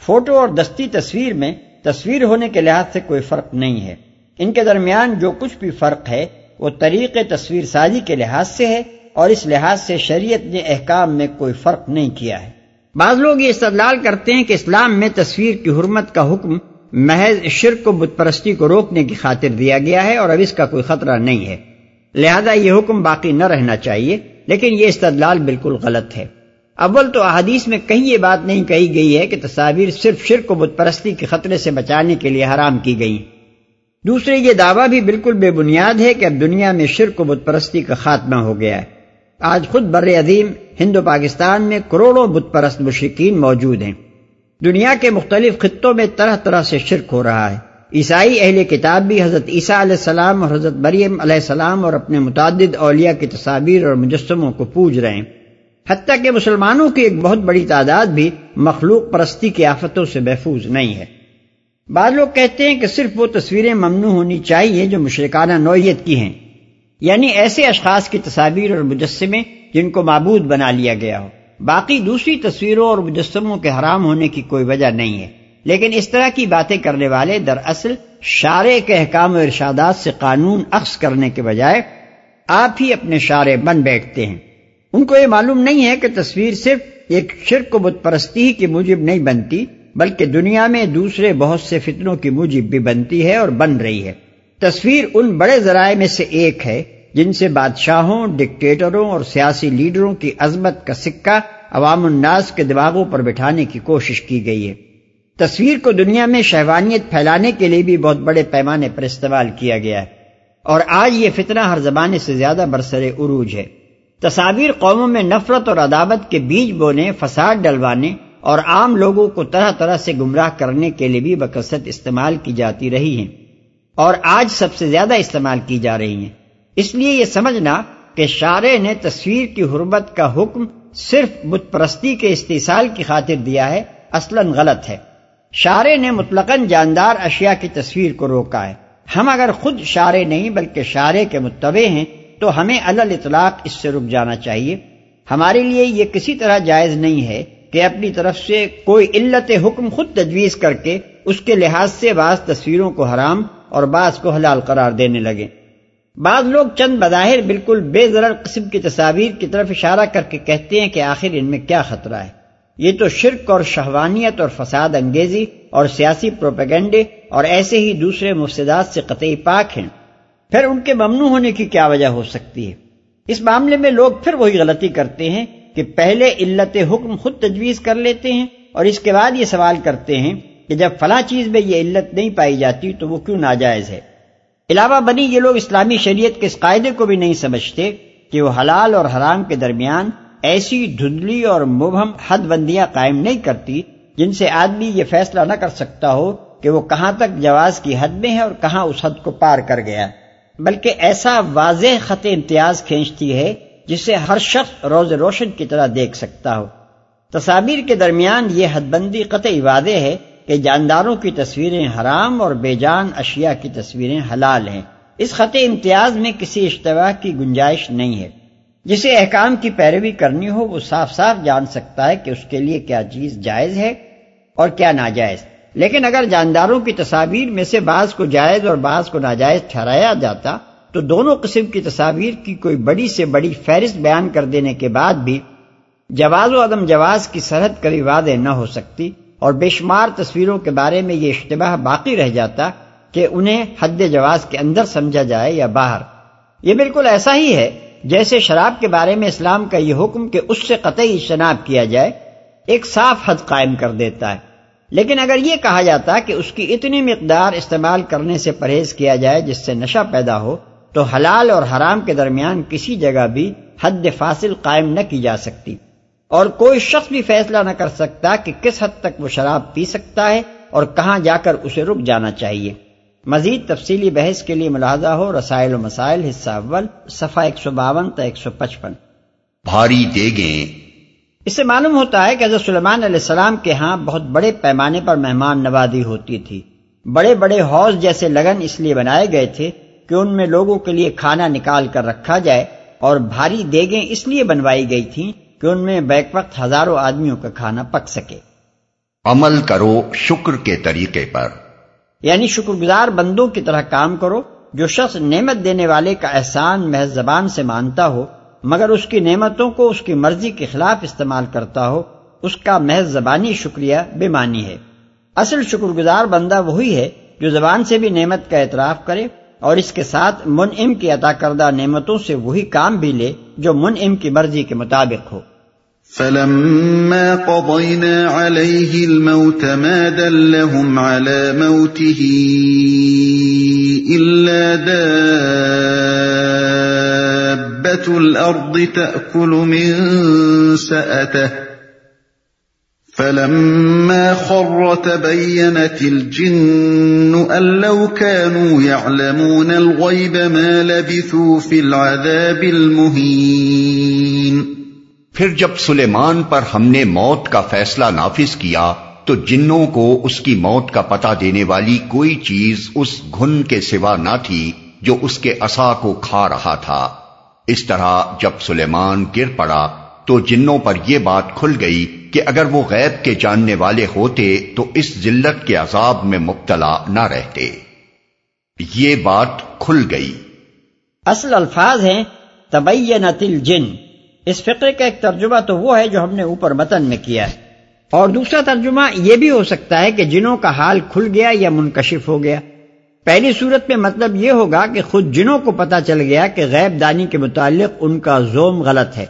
فوٹو اور دستی تصویر میں تصویر ہونے کے لحاظ سے کوئی فرق نہیں ہے۔ ان کے درمیان جو کچھ بھی فرق ہے، وہ طریق تصویر سازی کے لحاظ سے ہے اور اس لحاظ سے شریعت نے احکام میں کوئی فرق نہیں کیا ہے۔ بعض لوگ یہ استدلال کرتے ہیں کہ اسلام میں تصویر کی حرمت کا حکم محض شرک و بت پرستی کو روکنے کی خاطر دیا گیا ہے اور اب اس کا کوئی خطرہ نہیں ہے۔ لہذا یہ حکم باقی نہ رہنا چاہیے، لیکن یہ استدلال بالکل غلط ہے۔ اول تو احادیث میں کہیں یہ بات نہیں کہی گئی ہے کہ تصاویر صرف شرک و بت پرستی کے خطرے سے بچانے کے لیے حرام کی گئی دوسرے، یہ دعویٰ بھی بالکل بے بنیاد ہے کہ اب دنیا میں شرک و بت پرستی کا خاتمہ ہو گیا ہے۔ آج خود بر عظیم ہند و پاکستان میں کروڑوں بت پرست مشرقین موجود ہیں۔ دنیا کے مختلف خطوں میں طرح طرح سے شرک ہو رہا ہے۔ عیسائی اہل کتاب بھی حضرت عیسیٰ علیہ السلام اور حضرت مریم علیہ السلام اور اپنے متعدد اولیاء کی تصاویر اور مجسموں کو پوج رہے ہیں۔ حتیٰ کہ مسلمانوں کی ایک بہت بڑی تعداد بھی مخلوق پرستی کی آفتوں سے محفوظ نہیں ہے۔ بعض لوگ کہتے ہیں کہ صرف وہ تصویریں ممنوع ہونی چاہیے جو مشرکانہ نوعیت کی ہیں یعنی ایسے اشخاص کی تصاویر اور مجسمے جن کو معبود بنا لیا گیا ہو۔ باقی دوسری تصویروں اور مجسموں کے حرام ہونے کی کوئی وجہ نہیں ہے۔ لیکن اس طرح کی باتیں کرنے والے دراصل شارے کے احکام و ارشادات سے قانون اخذ کرنے کے بجائے آپ ہی اپنے شارے بن بیٹھتے ہیں۔ ان کو یہ معلوم نہیں ہے کہ تصویر صرف ایک شرک و بت پرستی ہی کی موجب نہیں بنتی، بلکہ دنیا میں دوسرے بہت سے فتنوں کی موجب بھی بنتی ہے اور بن رہی ہے۔ تصویر ان بڑے ذرائع میں سے ایک ہے، جن سے بادشاہوں ڈکٹیٹروں اور سیاسی لیڈروں کی عظمت کا سکہ عوام الناس کے دماغوں پر بٹھانے کی کوشش کی گئی ہے۔ تصویر کو دنیا میں شہوانیت پھیلانے کے لیے بھی بہت بڑے پیمانے پر استعمال کیا گیا ہے۔ اور آج یہ فتنہ ہر زمانے سے زیادہ برسر عروج ہے۔ تصاویر قوموں میں نفرت اور عدابت کے بیج بونے، فساد ڈلوانے اور عام لوگوں کو طرح طرح سے گمراہ کرنے کے لیے بھی بکثرت استعمال کی جاتی رہی ہیں اور آج سب سے زیادہ استعمال کی جا رہی ہیں۔ اس لیے یہ سمجھنا کہ شارع نے تصویر کی حرمت کا حکم صرف بت پرستی کے استحصال کی خاطر دیا ہے، اصلا غلط ہے۔ شارع نے مطلقاً جاندار اشیاء کی تصویر کو روکا ہے۔ ہم اگر خود شارع نہیں بلکہ شارع کے متبع ہیں تو ہمیں الل اطلاق اس سے رک جانا چاہیے۔ ہمارے لیے یہ کسی طرح جائز نہیں ہے کہ اپنی طرف سے کوئی علت حکم خود تجویز کر کے اس کے لحاظ سے بعض تصویروں کو حرام اور بعض کو حلال قرار دینے لگے۔ بعض لوگ چند بظاہر بالکل بے ضرر قسم کی تصاویر کی طرف اشارہ کر کے کہتے ہیں کہ آخر ان میں کیا خطرہ ہے۔ یہ تو شرک اور شہوانیت اور فساد انگیزی اور سیاسی پروپیگنڈے اور ایسے ہی دوسرے مفسدات سے قطعی پاک ہیں۔ پھر ان کے ممنوع ہونے کی کیا وجہ ہو سکتی ہے؟ اس معاملے میں لوگ پھر وہی غلطی کرتے ہیں کہ پہلے علت حکم خود تجویز کر لیتے ہیں اور اس کے بعد یہ سوال کرتے ہیں کہ جب فلاں چیز میں یہ علت نہیں پائی جاتی تو وہ کیوں ناجائز ہے؟ علاوہ بنی یہ لوگ اسلامی شریعت کے اس قاعدے کو بھی نہیں سمجھتے کہ وہ حلال اور حرام کے درمیان ایسی دھندلی اور مبہم حد بندیاں قائم نہیں کرتی جن سے آدمی یہ فیصلہ نہ کر سکتا ہو کہ وہ کہاں تک جواز کی حد میں ہے اور کہاں اس حد کو پار کر گیا۔ بلکہ ایسا واضح خط امتیاز کھینچتی ہے جسے ہر شخص روز روشن کی طرح دیکھ سکتا ہو۔ تصاویر کے درمیان یہ حد بندی قطعی واضح ہے کہ جانداروں کی تصویریں حرام اور بے جان اشیاء کی تصویریں حلال ہیں۔ اس خط امتیاز میں کسی اشتباہ کی گنجائش نہیں ہے۔ جسے احکام کی پیروی کرنی ہو وہ صاف صاف جان سکتا ہے کہ اس کے لیے کیا چیز جائز ہے اور کیا ناجائز۔ لیکن اگر جانداروں کی تصاویر میں سے بعض کو جائز اور بعض کو ناجائز ٹھہرایا جاتا، تو دونوں قسم کی تصاویر کی کوئی بڑی سے بڑی فہرست بیان کر دینے کے بعد بھی جواز و عدم جواز کی سرحد کبھی واضح نہ ہو سکتی اور بے شمار تصویروں کے بارے میں یہ اشتباہ باقی رہ جاتا کہ انہیں حد جواز کے اندر سمجھا جائے یا باہر۔ یہ بالکل ایسا ہی ہے جیسے شراب کے بارے میں اسلام کا یہ حکم کہ اس سے قطعی اجتناب کیا جائے، ایک صاف حد قائم کر دیتا ہے۔ لیکن اگر یہ کہا جاتا کہ اس کی اتنی مقدار استعمال کرنے سے پرہیز کیا جائے جس سے نشہ پیدا ہو، تو حلال اور حرام کے درمیان کسی جگہ بھی حد فاصل قائم نہ کی جا سکتی۔ اور کوئی شخص بھی فیصلہ نہ کر سکتا کہ کس حد تک وہ شراب پی سکتا ہے اور کہاں جا کر اسے رک جانا چاہیے۔ مزید تفصیلی بحث کے لیے ملاحظہ ہو رسائل و مسائل، حصہ اول، صفحہ ایک سو باون تا ایک سو پچپن۔ بھاری دیگیں اس سے معلوم ہوتا ہے کہ حضرت سلیمان علیہ السلام کے ہاں بہت بڑے پیمانے پر مہمان نوازی ہوتی تھی۔ بڑے بڑے حوض جیسے لگن اس لیے بنائے گئے تھے کہ ان میں لوگوں کے لیے کھانا نکال کر رکھا جائے اور بھاری دیگیں اس لیے بنوائی گئی تھیں کہ ان میں بیک وقت ہزاروں آدمیوں کا کھانا پک سکے۔ عمل کرو شکر کے طریقے پر۔ یعنی شکر گزار بندوں کی طرح کام کرو جو شخص نعمت دینے والے کا احسان محض زبان سے مانتا ہو مگر اس کی نعمتوں کو اس کی مرضی کے خلاف استعمال کرتا ہو، اس کا محض زبانی شکریہ بے معنی ہے۔ اصل شکر گزار بندہ وہی ہے جو زبان سے بھی نعمت کا اعتراف کرے اور اس کے ساتھ منعم کی عطا کردہ نعمتوں سے وہی کام بھی لے جو منعم کی مرضی کے مطابق ہو۔ فلما قضينا عليه الموت ما دلهم على موته إلا دابة الأرض تأكل من سأته فلما خر تبينت الجن أن لو كانوا يعلمون الغيب ما لبثوا في العذاب المهين پھر جب سلیمان پر ہم نے موت کا فیصلہ نافذ کیا تو جنوں کو اس کی موت کا پتہ دینے والی کوئی چیز اس گھن کے سوا نہ تھی جو اس کے اصا کو کھا رہا تھا۔ اس طرح جب سلیمان گر پڑا تو جنوں پر یہ بات کھل گئی کہ اگر وہ غیب کے جاننے والے ہوتے تو اس ذلت کے عذاب میں مبتلا نہ رہتے۔ یہ بات کھل گئی۔ اصل الفاظ ہیں تبینت الجن۔ اس فقرے کا ایک ترجمہ تو وہ ہے جو ہم نے اوپر متن میں کیا ہے۔ اور دوسرا ترجمہ یہ بھی ہو سکتا ہے کہ جنوں کا حال کھل گیا یا منکشف ہو گیا۔ پہلی صورت میں مطلب یہ ہوگا کہ خود جنوں کو پتا چل گیا کہ غیب دانی کے متعلق ان کا زوم غلط ہے۔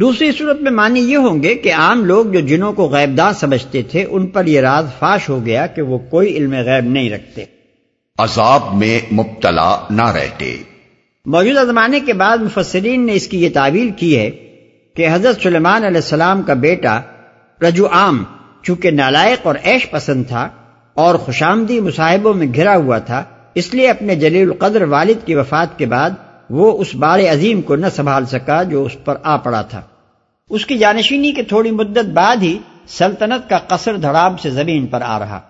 دوسری صورت میں معنی یہ ہوں گے کہ عام لوگ جو جنوں کو غیب دان سمجھتے تھے ان پر یہ راز فاش ہو گیا کہ وہ کوئی علم غیب نہیں رکھتے۔ عذاب میں مبتلا نہ رہتے۔ موجودہ زمانے کے بعد مفسرین نے اس کی یہ تعویل کی ہے کہ حضرت سلیمان علیہ السلام کا بیٹا رجو عام چونکہ نالائق اور عیش پسند تھا اور خوشامدی مصاحبوں میں گھرا ہوا تھا، اس لیے اپنے جلیل القدر والد کی وفات کے بعد وہ اس بار عظیم کو نہ سنبھال سکا جو اس پر آ پڑا تھا۔ اس کی جانشینی کے تھوڑی مدت بعد ہی سلطنت کا قصر دھڑام سے زمین پر آ رہا۔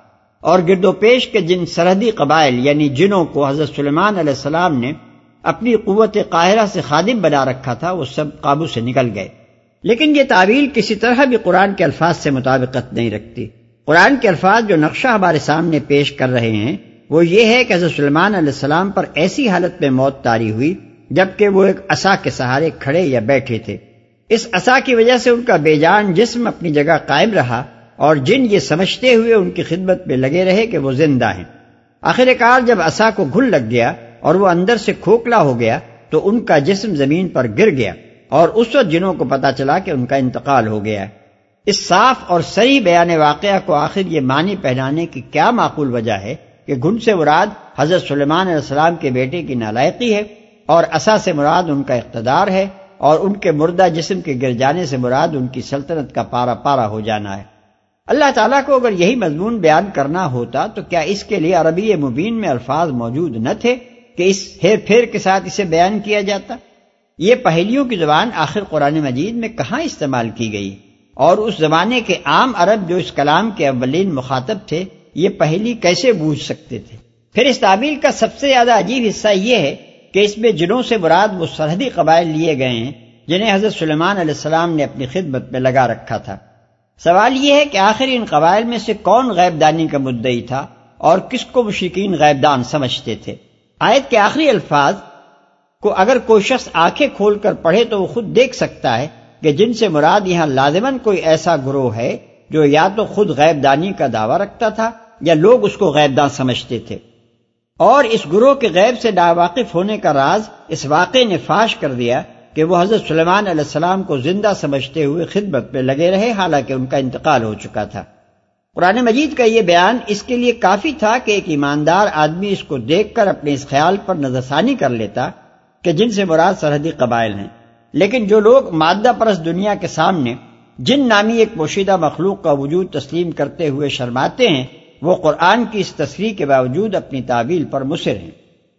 اور گرد و پیش کے جن سرحدی قبائل یعنی جنوں کو حضرت سلیمان علیہ السلام نے اپنی قوت قاہرہ سے خادم بنا رکھا تھا، وہ سب قابو سے نکل گئے۔ لیکن یہ تعویل کسی طرح بھی قرآن کے الفاظ سے مطابقت نہیں رکھتی۔ قرآن کے الفاظ جو نقشہ ہمارے سامنے پیش کر رہے ہیں، وہ یہ ہے کہ حضرت سلمان علیہ السلام پر ایسی حالت میں موت تاری ہوئی، جبکہ وہ ایک عصا کے سہارے کھڑے یا بیٹھے تھے۔ اس عصا کی وجہ سے ان کا بے جان جسم اپنی جگہ قائم رہا اور جن یہ سمجھتے ہوئے ان کی خدمت میں لگے رہے کہ وہ زندہ ہیں۔ آخر کار جب عصا کو گھل لگ گیا اور وہ اندر سے کھوکھلا ہو گیا، تو ان کا جسم زمین پر گر گیا اور اس وقت جنوں کو پتا چلا کہ ان کا انتقال ہو گیا۔ اس صاف اور صحیح بیان واقعہ کو آخر یہ معنی پہنانے کی کیا معقول وجہ ہے کہ گھن سے مراد حضرت سلیمان علیہ السلام کے بیٹے کی نالائقی ہے اور اصا سے مراد ان کا اقتدار ہے اور ان کے مردہ جسم کے گر جانے سے مراد ان کی سلطنت کا پارا پارا ہو جانا ہے۔ اللہ تعالیٰ کو اگر یہی مضمون بیان کرنا ہوتا تو کیا اس کے لیے عربی مبین میں الفاظ موجود نہ تھے کہ اس ہیر پھیر کے ساتھ اسے بیان کیا جاتا؟ یہ پہلیوں کی زبان آخر قرآن مجید میں کہاں استعمال کی گئی؟ اور اس زمانے کے عام عرب جو اس کلام کے اولین مخاطب تھے، یہ پہلی کیسے بوجھ سکتے تھے؟ پھر اس تعبیر کا سب سے زیادہ عجیب حصہ یہ ہے کہ اس میں جنوں سے مراد وہ سرحدی قبائل لیے گئے ہیں، جنہیں حضرت سلیمان علیہ السلام نے اپنی خدمت میں لگا رکھا تھا۔ سوال یہ ہے کہ آخر ان قبائل میں سے کون غیب دانی کا مدعی تھا اور کس کو مشرقین غیب دان سمجھتے تھے؟ آیت کے آخری الفاظ کو اگر کوئی شخص آنکھیں کھول کر پڑھے تو وہ خود دیکھ سکتا ہے کہ جن سے مراد یہاں لازمن کوئی ایسا گروہ ہے جو یا تو خود غیب دانی کا دعویٰ رکھتا تھا یا لوگ اس کو غیب دان سمجھتے تھے۔ اور اس گروہ کے غیب سے ناواقف ہونے کا راز اس واقعے نے فاش کر دیا کہ وہ حضرت سلیمان علیہ السلام کو زندہ سمجھتے ہوئے خدمت میں لگے رہے حالانکہ ان کا انتقال ہو چکا تھا۔ قرآن مجید کا یہ بیان اس کے لیے کافی تھا کہ ایک ایماندار آدمی اس کو دیکھ کر اپنے اس خیال پر نظر ثانی کر لیتا کہ جن سے مراد سرحدی قبائل ہیں۔ لیکن جو لوگ مادہ پرس دنیا کے سامنے جن نامی ایک پوشیدہ مخلوق کا وجود تسلیم کرتے ہوئے شرماتے ہیں، وہ قرآن کی اس تصریح کے باوجود اپنی تعویل پر مصر ہیں۔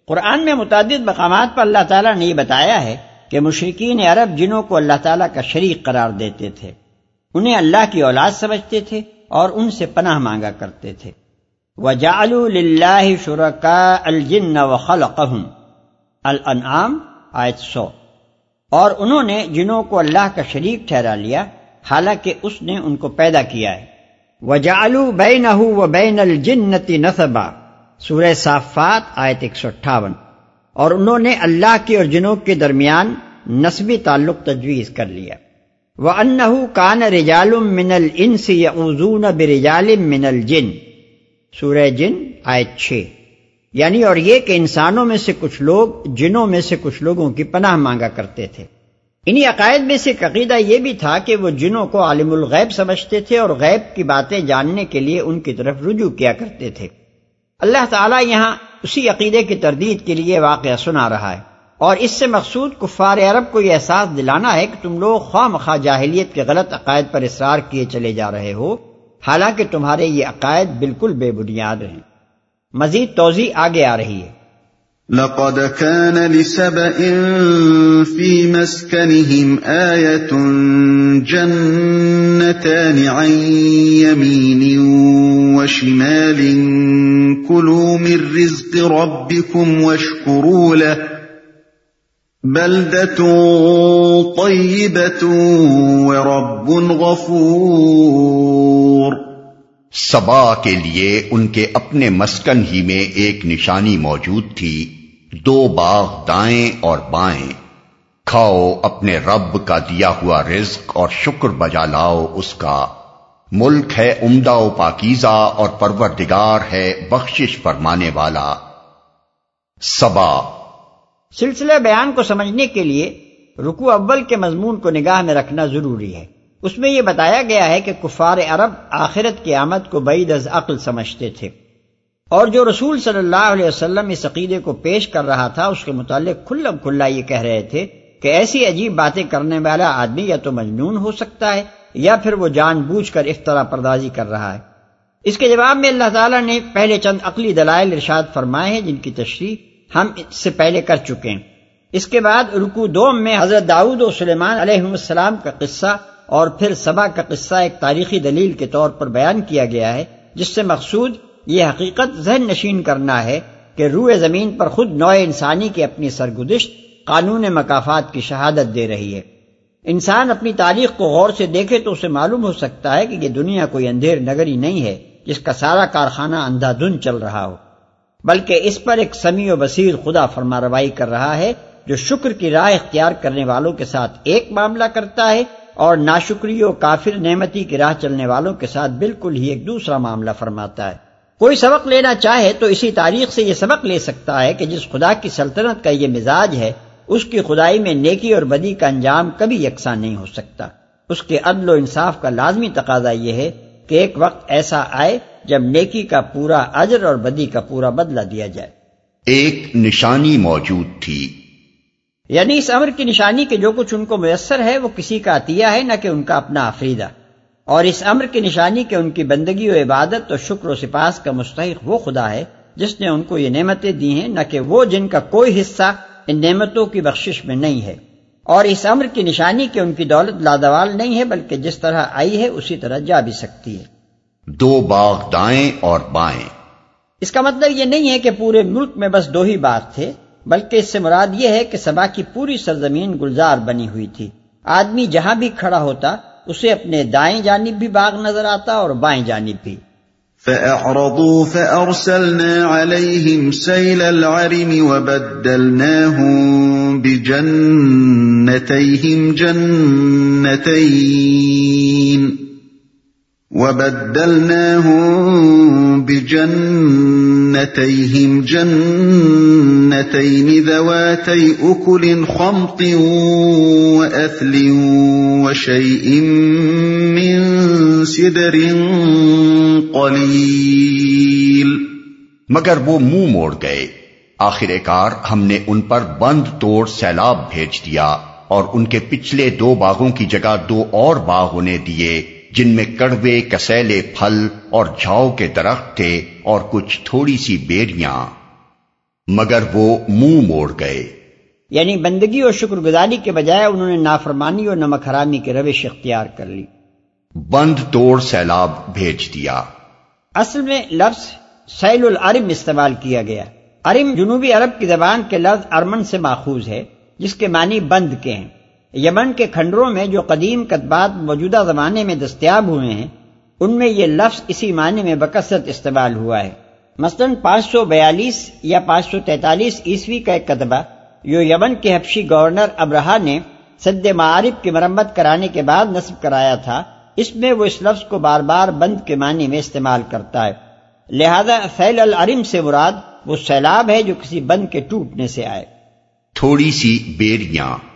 قرآن میں متعدد مقامات پر اللہ تعالیٰ نے یہ بتایا ہے کہ مشرقین عرب جنوں کو اللہ تعالیٰ کا شریک قرار دیتے تھے۔ انہیں اللہ کی اولاد سمجھتے تھے اور ان سے پناہ مانگا کرتے تھے۔ وَجَعَلُوا لِلَّهِ شُرَكَاءَ الْجِنَّ وَخَلَقَهُمْ۔ الانعام آیت سو۔ اور انہوں نے جنوں کو اللہ کا شریک ٹھہرا لیا، حالانکہ اس نے ان کو پیدا کیا ہے۔ وجالو بین و بین الجنتی نصبا سورہ صافات، آیت ایک سو اٹھاون۔ اور انہوں نے اللہ کے اور جنوں کے درمیان نسبی تعلق تجویز کر لیا۔ وہ ان کان رجال من الانس یعوذون برجال من الجن۔ سورہ جن، آیت چھ۔ یعنی اور یہ کہ انسانوں میں سے کچھ لوگ جنوں میں سے کچھ لوگوں کی پناہ مانگا کرتے تھے۔ انہی عقائد میں سے ایک عقیدہ یہ بھی تھا کہ وہ جنوں کو عالم الغیب سمجھتے تھے اور غیب کی باتیں جاننے کے لیے ان کی طرف رجوع کیا کرتے تھے۔ اللہ تعالیٰ یہاں اسی عقیدے کی تردید کے لیے واقعہ سنا رہا ہے۔ اور اس سے مقصود کفار عرب کو یہ احساس دلانا ہے کہ تم لوگ خواہ مخواہ جاہلیت کے غلط عقائد پر اصرار کیے چلے جا رہے ہو۔ حالانکہ تمہارے یہ عقائد بالکل بے بنیاد ہیں۔ مزید توضیع آگے آ رہی ہے۔ لقد كان لسبإ في مسكنهم آية جنتان عن يمين وشمال كلوا من رزق ربكم واشكروا له بلدة طيبة ورب غفور سبا کے لیے ان کے اپنے مسکن ہی میں ایک نشانی موجود تھی۔ دو باغ دائیں اور بائیں۔ کھاؤ، اپنے رب کا دیا ہوا رزق اور شکر بجا لاؤ اس کا۔ ملک ہے عمدہ و پاکیزہ اور پروردگار ہے بخشش فرمانے والا۔ سبا سلسلہ بیان کو سمجھنے کے لیے رکو اول کے مضمون کو نگاہ میں رکھنا ضروری ہے۔ اس میں یہ بتایا گیا ہے کہ کفار عرب آخرت کی آمد کو بعید از عقل سمجھتے تھے۔ اور جو رسول صلی اللہ علیہ وسلم اس عقیدے کو پیش کر رہا تھا، اس کے متعلق کھلم کھلا یہ کہہ رہے تھے کہ ایسی عجیب باتیں کرنے والا آدمی یا تو مجنون ہو سکتا ہے یا پھر وہ جان بوجھ کر افطرا پردازی کر رہا ہے۔ اس کے جواب میں اللہ تعالیٰ نے پہلے چند عقلی دلائل ارشاد فرمائے ہیں جن کی تشریح ہم اس سے پہلے کر چکے ہیں۔ اس کے بعد رکو دوم میں حضرت داؤد و سلیمان علیہ السلام کا قصہ اور پھر سبا کا قصہ ایک تاریخی دلیل کے طور پر بیان کیا گیا ہے، جس سے مقصود یہ حقیقت ذہن نشین کرنا ہے کہ روئے زمین پر خود نوع انسانی کی اپنی سرگزشت قانون مقافات کی شہادت دے رہی ہے۔ انسان اپنی تاریخ کو غور سے دیکھے تو اسے معلوم ہو سکتا ہے کہ یہ دنیا کوئی اندھیر نگری نہیں ہے جس کا سارا کارخانہ اندھا دھن چل رہا ہو۔ بلکہ اس پر ایک سمیع و بصیر خدا فرما روائی کر رہا ہے جو شکر کی راہ اختیار کرنے والوں کے ساتھ ایک معاملہ کرتا ہے اور ناشکری و کافر نعمتی کی راہ چلنے والوں کے ساتھ بالکل ہی ایک دوسرا معاملہ فرماتا ہے۔ کوئی سبق لینا چاہے تو اسی تاریخ سے یہ سبق لے سکتا ہے کہ جس خدا کی سلطنت کا یہ مزاج ہے، اس کی خدائی میں نیکی اور بدی کا انجام کبھی یکساں نہیں ہو سکتا۔ اس کے عدل و انصاف کا لازمی تقاضا یہ ہے کہ ایک وقت ایسا آئے جب نیکی کا پورا اجر اور بدی کا پورا بدلہ دیا جائے۔ ایک نشانی موجود تھی۔ یعنی اس امر کی نشانی کے جو کچھ ان کو میسر ہے وہ کسی کا عطیہ ہے نہ کہ ان کا اپنا آفریدہ اور اس امر کی نشانی کہ ان کی بندگی و عبادت اور شکر و سپاس کا مستحق وہ خدا ہے جس نے ان کو یہ نعمتیں دی ہیں نہ کہ وہ جن کا کوئی حصہ ان نعمتوں کی بخشش میں نہیں ہے۔ اور اس امر کی نشانی کہ ان کی دولت لادوال نہیں ہے بلکہ جس طرح آئی ہے اسی طرح جا بھی سکتی ہے۔ دو باغ دائیں اور بائیں۔ اس کا مطلب یہ نہیں ہے کہ پورے ملک میں بس دو ہی باغ تھے۔ بلکہ اس سے مراد یہ ہے کہ سبا کی پوری سرزمین گلزار بنی ہوئی تھی۔ آدمی جہاں بھی کھڑا ہوتا، اسے اپنے دائیں جانب بھی باغ نظر آتا اور بائیں جانب بھی۔ فأعرضوا فأرسلنا عليهم سيل العرم وبدلناهم بجنتيهم جنتين وبدلناهم بجنتيهم، جنتين ذواتي أكل، خمط وأثل وشيء من سدر قليل. مگر وہ منہ مو موڑ گئے۔ آخر کار ہم نے ان پر بند توڑ سیلاب بھیج دیا اور ان کے پچھلے دو باغوں کی جگہ دو اور باغ انہیں دیے۔ جن میں کڑوے کسیلے پھل اور جھاؤ کے درخت تھے اور کچھ تھوڑی سی بیریاں مگر وہ منہ مو موڑ گئے۔ یعنی بندگی اور شکر گزاری کے بجائے انہوں نے نافرمانی اور نمک حرامی کے روش اختیار کر لی۔ بند توڑ سیلاب بھیج دیا۔ اصل میں لفظ سیل العرم استعمال کیا گیا۔ ارم جنوبی عرب کی زبان کے لفظ ارمن سے ماخوذ ہے جس کے معنی بند کے ہیں۔ یمن کے کھنڈروں میں جو قدیم کتبات موجودہ زمانے میں دستیاب ہوئے ہیں، ان میں یہ لفظ اسی معنی میں بکثرت استعمال ہوا ہے۔ مثلاً پانچ سو بیالیس یا پانچ سو تینتالیس عیسوی کا ایک کتبہ جو یمن کے حبشی گورنر ابراہ نے سد معارف کی مرمت کرانے کے بعد نصب کرایا تھا، اس میں وہ اس لفظ کو بار بار بند کے معنی میں استعمال کرتا ہے۔ لہذا فیل العرم سے مراد وہ سیلاب ہے جو کسی بند کے ٹوٹنے سے آئے۔ تھوڑی سی بیریاں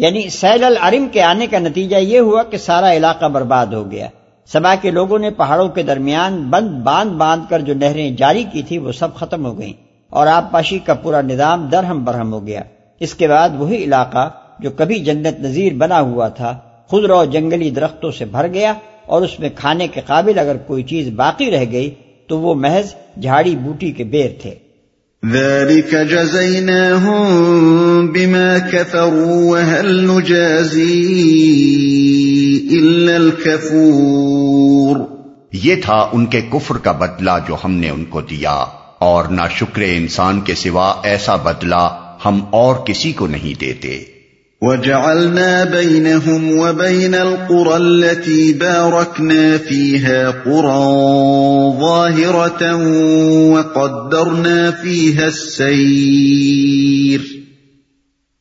یعنی سیل العرم کے آنے کا نتیجہ یہ ہوا کہ سارا علاقہ برباد ہو گیا۔ سبا کے لوگوں نے پہاڑوں کے درمیان بند باندھ باندھ کر جو نہریں جاری کی تھی وہ سب ختم ہو گئیں اور آب پاشی کا پورا نظام درہم برہم ہو گیا۔ اس کے بعد وہی علاقہ جو کبھی جنت نظیر بنا ہوا تھا، خود رو جنگلی درختوں سے بھر گیا اور اس میں کھانے کے قابل اگر کوئی چیز باقی رہ گئی تو وہ محض جھاڑی بوٹی کے بیر تھے۔ ذلك جزيناهم بما كفروا وهل نجازي إلا الكفور یہ تھا ان کے کفر کا بدلہ جو ہم نے ان کو دیا، اور نہ شکر انسان کے سوا ایسا بدلہ ہم اور کسی کو نہیں دیتے۔ وجعلنا بينهم وبين القرى التي باركنا فيها قرى ظاهرة وقدرنا فيها السير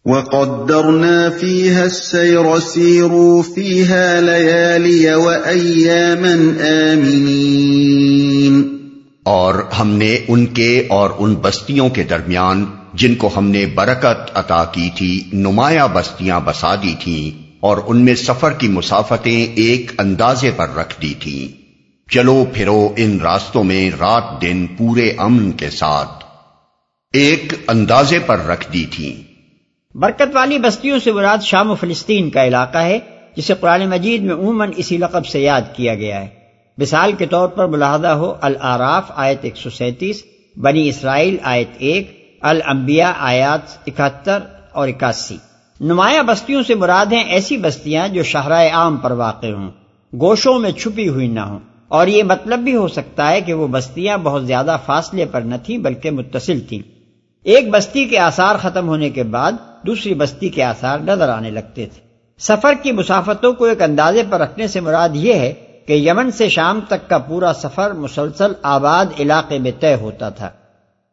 وقدرنا فيها السير سيروا فيها ليالي وأياما آمنين اور ہم نے ان کے اور ان بستیوں کے درمیان جن کو ہم نے برکت عطا کی تھی، نمایاں بستیاں بسا دی تھیں اور ان میں سفر کی مسافتیں ایک اندازے پر رکھ دی تھیں۔ چلو پھرو ان راستوں میں رات دن پورے امن کے ساتھ۔ ایک اندازے پر رکھ دی تھی برکت والی بستیوں سے مراد شام و فلسطین کا علاقہ ہے، جسے قرآن مجید میں عموماً اسی لقب سے یاد کیا گیا ہے۔ مثال کے طور پر ملاحظہ ہو، العراف آیت ایک سو سینتیس، بنی اسرائیل آیت ایک الانبیاء آیات اکہتر اور اکاسی۔ نمایاں بستیوں سے مراد ہیں ایسی بستیاں جو شہرائے عام پر واقع ہوں، گوشوں میں چھپی ہوئی نہ ہوں۔ اور یہ مطلب بھی ہو سکتا ہے کہ وہ بستیاں بہت زیادہ فاصلے پر نہ تھیں بلکہ متصل تھیں۔ ایک بستی کے آثار ختم ہونے کے بعد دوسری بستی کے آثار نظر آنے لگتے تھے۔ سفر کی مسافتوں کو ایک اندازے پر رکھنے سے مراد یہ ہے کہ یمن سے شام تک کا پورا سفر مسلسل آباد علاقے میں طے ہوتا تھا۔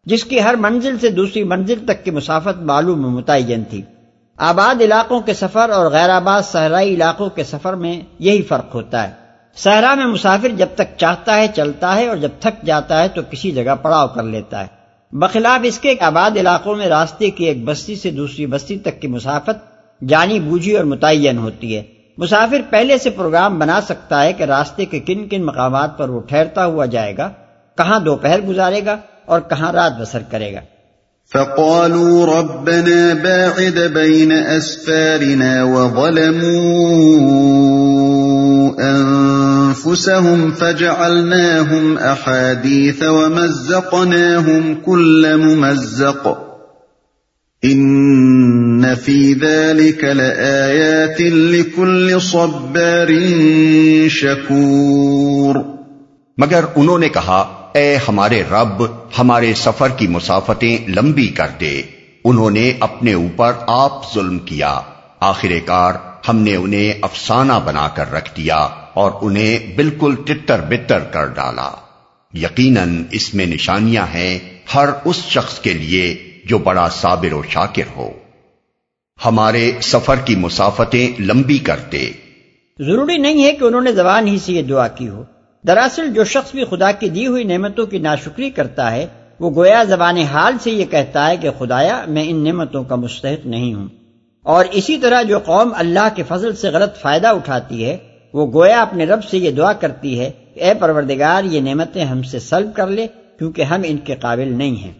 جس کی ہر منزل سے دوسری منزل تک کی مسافت معلوم متعین تھی۔ آباد علاقوں کے سفر اور غیر آباد صحرائی علاقوں کے سفر میں یہی فرق ہوتا ہے۔ صحرا میں مسافر جب تک چاہتا ہے، چلتا ہے اور جب تھک جاتا ہے تو کسی جگہ پڑاؤ کر لیتا ہے۔ بخلاف اس کے آباد علاقوں میں راستے کی ایک بستی سے دوسری بستی تک کی مسافت جانی بوجھی اور متعین ہوتی ہے۔ مسافر پہلے سے پروگرام بنا سکتا ہے کہ راستے کے کن کن مقامات پر وہ ٹھہرتا ہوا جائے گا، کہاں دوپہر گزارے گا اور کہاں رات بسر کرے گا؟ فقالوا ربنا باعد بين أسفارنا وظلموا أنفسهم فجعلناهم أحاديث ومزقناهم كل ممزق. إن في ذلك لآيات لكل صبار شكور. مگر انہوں نے کہا اے ہمارے رب، ہمارے سفر کی مسافتیں لمبی کر دے۔ انہوں نے اپنے اوپر آپ ظلم کیا۔ آخر کار ہم نے انہیں افسانہ بنا کر رکھ دیا اور انہیں بالکل تتر بتر کر ڈالا۔ یقیناً اس میں نشانیاں ہیں ہر اس شخص کے لیے جو بڑا صابر و شاکر ہو۔ ہمارے سفر کی مسافتیں لمبی کرتے ضروری نہیں ہے کہ انہوں نے زبان ہی سے یہ دعا کی ہو۔ دراصل جو شخص بھی خدا کی دی ہوئی نعمتوں کی ناشکری کرتا ہے، وہ گویا زبان حال سے یہ کہتا ہے کہ خدایا، میں ان نعمتوں کا مستحق نہیں ہوں۔ اور اسی طرح جو قوم اللہ کے فضل سے غلط فائدہ اٹھاتی ہے، وہ گویا اپنے رب سے یہ دعا کرتی ہے کہ اے پروردگار، یہ نعمتیں ہم سے سلب کر لے، کیونکہ ہم ان کے قابل نہیں ہیں۔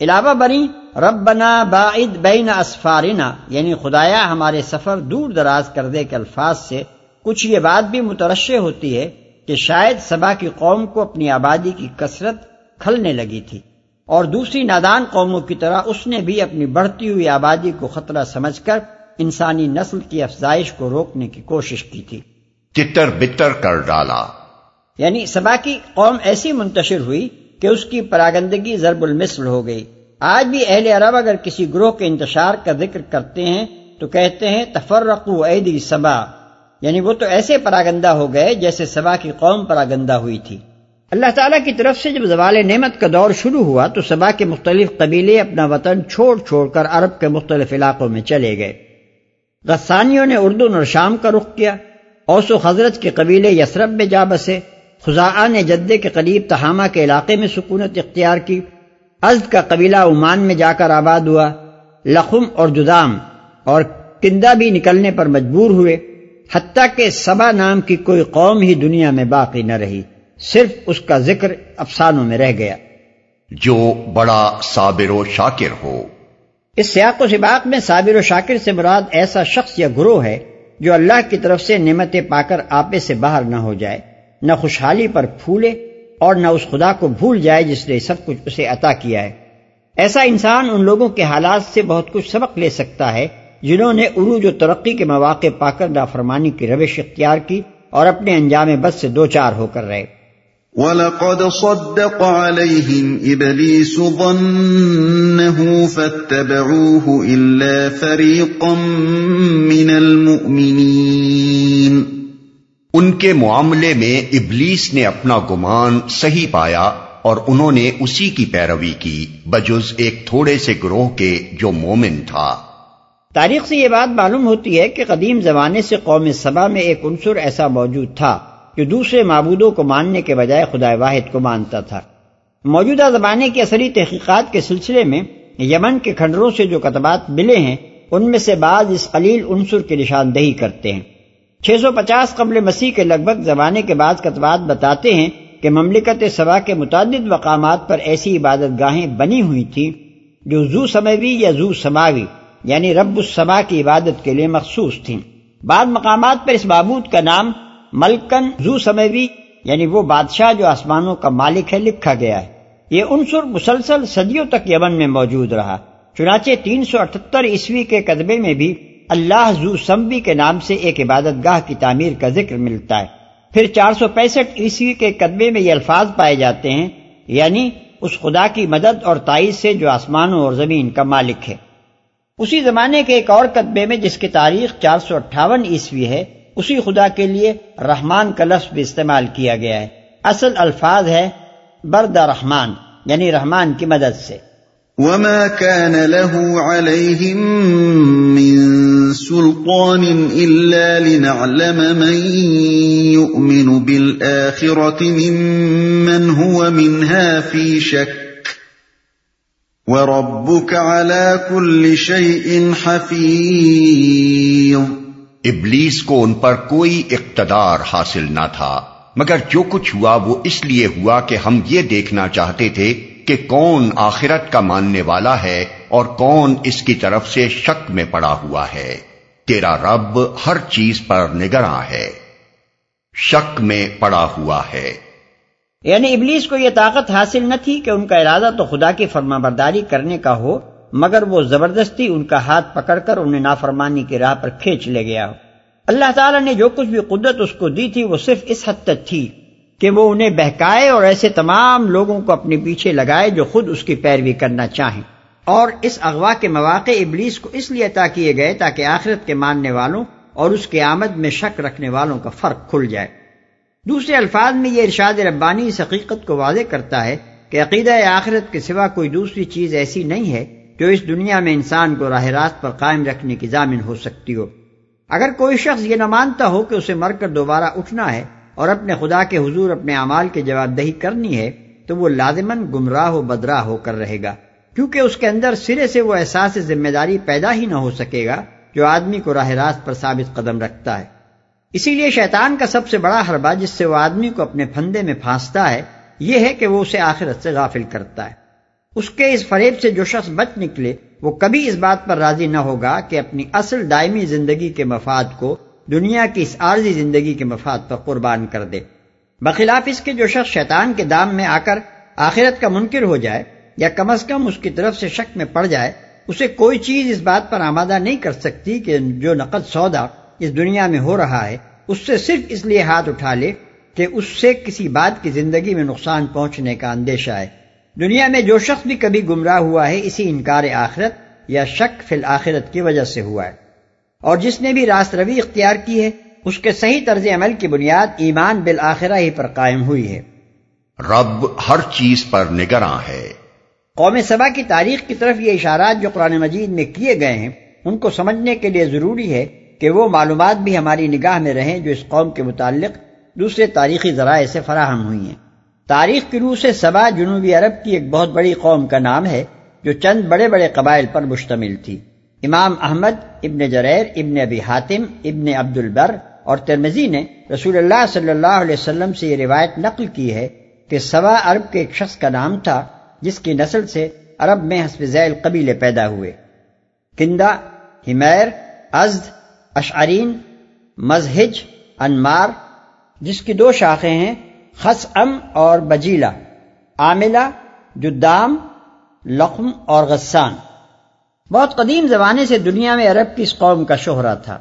علاوہ بنی رب بنا باعد بین اسفارنا یعنی خدایا، ہمارے سفر دور دراز کر دے کے الفاظ سے کچھ یہ بات بھی مترشے ہوتی ہے کہ شاید سبا کی قوم کو اپنی آبادی کی کثرت کھلنے لگی تھی اور دوسری نادان قوموں کی طرح اس نے بھی اپنی بڑھتی ہوئی آبادی کو خطرہ سمجھ کر انسانی نسل کی افزائش کو روکنے کی کوشش کی تھی۔ تتر بتر کر ڈالا۔ یعنی سبا کی قوم ایسی منتشر ہوئی کہ اس کی پراگندگی ضرب المثل ہو گئی۔ آج بھی اہل عرب اگر کسی گروہ کے انتشار کا ذکر کرتے ہیں تو کہتے ہیں تفرقو ایدی سبا۔ یعنی وہ تو ایسے پراگندہ ہو گئے جیسے سبا کی قوم پراگندہ ہوئی تھی۔ اللہ تعالیٰ کی طرف سے جب زوال نعمت کا دور شروع ہوا تو سبا کے مختلف قبیلے اپنا وطن چھوڑ چھوڑ کر عرب کے مختلف علاقوں میں چلے گئے۔ غسانیوں نے اردن اور شام کا رخ کیا۔ اوس و حضرت کے قبیلے یسرب میں جا بسے۔ خزاں نے جدے کے قریب تہامہ کے علاقے میں سکونت اختیار کی۔ ازد کا قبیلہ عمان میں جا کر آباد ہوا۔ لخم اور جدام اور کندہ بھی نکلنے پر مجبور ہوئے۔ حتیٰ کہ سبا نام کی کوئی قوم ہی دنیا میں باقی نہ رہی صرف اس کا ذکر افسانوں میں رہ گیا۔ جو بڑا صابر و شاکر ہو۔ اس سیاق و سباق میں صابر و شاکر سے مراد ایسا شخص یا گروہ ہے جو اللہ کی طرف سے نعمتیں پا کر آپے سے باہر نہ ہو جائے نہ خوشحالی پر پھولے اور نہ اس خدا کو بھول جائے جس نے سب کچھ اسے عطا کیا ہے۔ ایسا انسان ان لوگوں کے حالات سے بہت کچھ سبق لے سکتا ہے جنہوں نے عروج و ترقی کے مواقع پا کر نافرمانی کی روش اختیار کی اور اپنے انجام بد سے دو چار ہو کر رہے۔ وَلَقَدْ صَدَّقَ عَلَيْهِمْ إِبْلِيسُ ظَنَّهُ فَاتَّبَعُوهُ إِلَّا فَرِيقًا مِّنَ الْمُؤْمِنِينَ۔ ان کے معاملے میں ابلیس نے اپنا گمان صحیح پایا اور انہوں نے اسی کی پیروی کی بجز ایک تھوڑے سے گروہ کے جو مومن تھا۔ تاریخ سے یہ بات معلوم ہوتی ہے کہ قدیم زمانے سے قوم سبا میں ایک عنصر ایسا موجود تھا جو دوسرے معبودوں کو ماننے کے بجائے خدا واحد کو مانتا تھا۔ موجودہ زمانے کی اثری تحقیقات کے سلسلے میں یمن کے کھنڈروں سے جو کتبات ملے ہیں، ان میں سے بعض اس قلیل عنصر کی نشاندہی کرتے ہیں۔ چھ سو پچاس قبل مسیح کے لگ بھگ زمانے کے بعض کتبات بتاتے ہیں کہ مملکت سبا کے متعدد مقامات پر ایسی عبادت گاہیں بنی ہوئی تھیں جو زو سموی یا زو سماوی یعنی رب السما کی عبادت کے لیے مخصوص تھیں۔ بعض مقامات پر اس معبود کا نام ملکن زو سمیوی یعنی وہ بادشاہ جو آسمانوں کا مالک ہے، لکھا گیا ہے۔ یہ عنصر مسلسل صدیوں تک یمن میں موجود رہا۔ چنانچہ تین سو اٹھتر عیسوی کے قدبے میں بھی اللہ زو سمبی کے نام سے ایک عبادت گاہ کی تعمیر کا ذکر ملتا ہے۔ پھر چار سو پینسٹھ عیسوی کے قدبے میں یہ الفاظ پائے جاتے ہیں یعنی اس خدا کی مدد اور تائید سے جو آسمانوں اور زمین کا مالک ہے۔ اسی زمانے کے ایک اور قطبے میں جس کی تاریخ چار سو اٹھاون عیسوی ہے، اسی خدا کے لیے رحمان کا لفظ بھی استعمال کیا گیا ہے۔ اصل الفاظ ہے برد رحمان یعنی رحمان کی مدد سے۔ وما كان له عليهم من سلطان إلا لنعلم من يؤمن بالآخرة ممن هو منها في شك وَرَبُّكَ عَلَى كُلِّ شَيْءٍ حَفِيظٌ ابلیس کو ان پر کوئی اقتدار حاصل نہ تھا، مگر جو کچھ ہوا وہ اس لیے ہوا کہ ہم یہ دیکھنا چاہتے تھے کہ کون آخرت کا ماننے والا ہے اور کون اس کی طرف سے شک میں پڑا ہوا ہے۔ تیرا رب ہر چیز پر نگراں ہے، شک میں پڑا ہوا ہے۔ یعنی ابلیس کو یہ طاقت حاصل نہ تھی کہ ان کا ارادہ تو خدا کی فرما برداری کرنے کا ہو، مگر وہ زبردستی ان کا ہاتھ پکڑ کر انہیں نافرمانی کی راہ پر کھینچ لے گیا۔ ہو اللہ تعالیٰ نے جو کچھ بھی قدرت اس کو دی تھی وہ صرف اس حد تک تھی کہ وہ انہیں بہکائے اور ایسے تمام لوگوں کو اپنے پیچھے لگائے جو خود اس کی پیروی کرنا چاہیں۔ اور اس اغوا کے مواقع ابلیس کو اس لیے عطا کیے گئے تاکہ آخرت کے ماننے والوں اور اس کے آمد میں شک رکھنے والوں کا فرق کھل جائے۔ دوسرے الفاظ میں یہ ارشاد ربانی اس حقیقت کو واضح کرتا ہے کہ عقیدہ آخرت کے سوا کوئی دوسری چیز ایسی نہیں ہے جو اس دنیا میں انسان کو راہ راست پر قائم رکھنے کی ضامن ہو سکتی ہو۔ اگر کوئی شخص یہ نہ مانتا ہو کہ اسے مر کر دوبارہ اٹھنا ہے اور اپنے خدا کے حضور اپنے اعمال کی جواب دہی کرنی ہے، تو وہ لازمن گمراہ و بدراہ ہو کر رہے گا۔ کیونکہ اس کے اندر سرے سے وہ احساس ذمہ داری پیدا ہی نہ ہو سکے گا جو آدمی کو راہ راست پر ثابت قدم رکھتا ہے۔ اسی لیے شیطان کا سب سے بڑا حربہ جس سے وہ آدمی کو اپنے پھندے میں پھانستا ہے، یہ ہے کہ وہ اسے آخرت سے غافل کرتا ہے۔ اس کے اس فریب سے جو شخص بچ نکلے، وہ کبھی اس بات پر راضی نہ ہوگا کہ اپنی اصل دائمی زندگی کے مفاد کو دنیا کی اس عارضی زندگی کے مفاد پر قربان کر دے۔ بخلاف اس کے جو شخص شیطان کے دام میں آ کر آخرت کا منکر ہو جائے یا کم از کم اس کی طرف سے شک میں پڑ جائے، اسے کوئی چیز اس بات پر آمادہ نہیں کر سکتی کہ جو نقد سودا اس دنیا میں ہو رہا ہے اس سے صرف اس لیے ہاتھ اٹھا لے کہ اس سے کسی بات کی زندگی میں نقصان پہنچنے کا اندیشہ ہے۔ دنیا میں جو شخص بھی کبھی گمراہ ہوا ہے اسی انکار آخرت یا شک فی الآخرت کی وجہ سے ہوا ہے۔ اور جس نے بھی راست روی اختیار کی ہے اس کے صحیح طرز عمل کی بنیاد ایمان بالآخرہ ہی پر قائم ہوئی ہے۔ رب ہر چیز پر نگراں ہے۔ قوم سبا کی تاریخ کی طرف یہ اشارات جو قرآن مجید میں کیے گئے ہیں ان کو سمجھنے کے لیے ضروری ہے کہ وہ معلومات بھی ہماری نگاہ میں رہیں جو اس قوم کے متعلق دوسرے تاریخی ذرائع سے فراہم ہوئی ہیں۔ تاریخ کی روح سے سبا جنوبی عرب کی ایک بہت بڑی قوم کا نام ہے جو چند بڑے بڑے قبائل پر مشتمل تھی۔ امام احمد ابن جریر ابن ابی حاتم ابن عبد البر اور ترمزی نے رسول اللہ صلی اللہ علیہ وسلم سے یہ روایت نقل کی ہے کہ سوا عرب کے ایک شخص کا نام تھا جس کی نسل سے عرب میں حسب ذیل قبیلے پیدا ہوئے۔ کندا ہمیر، ازد اشعرین، مزہج، انمار، جس کی دو شاخیں ہیں خس ام اور بجیلا عاملہ، جدام، لقم اور غسان۔ بہت قدیم زمانے سے دنیا میں عرب کی اس قوم کا شہرہ تھا۔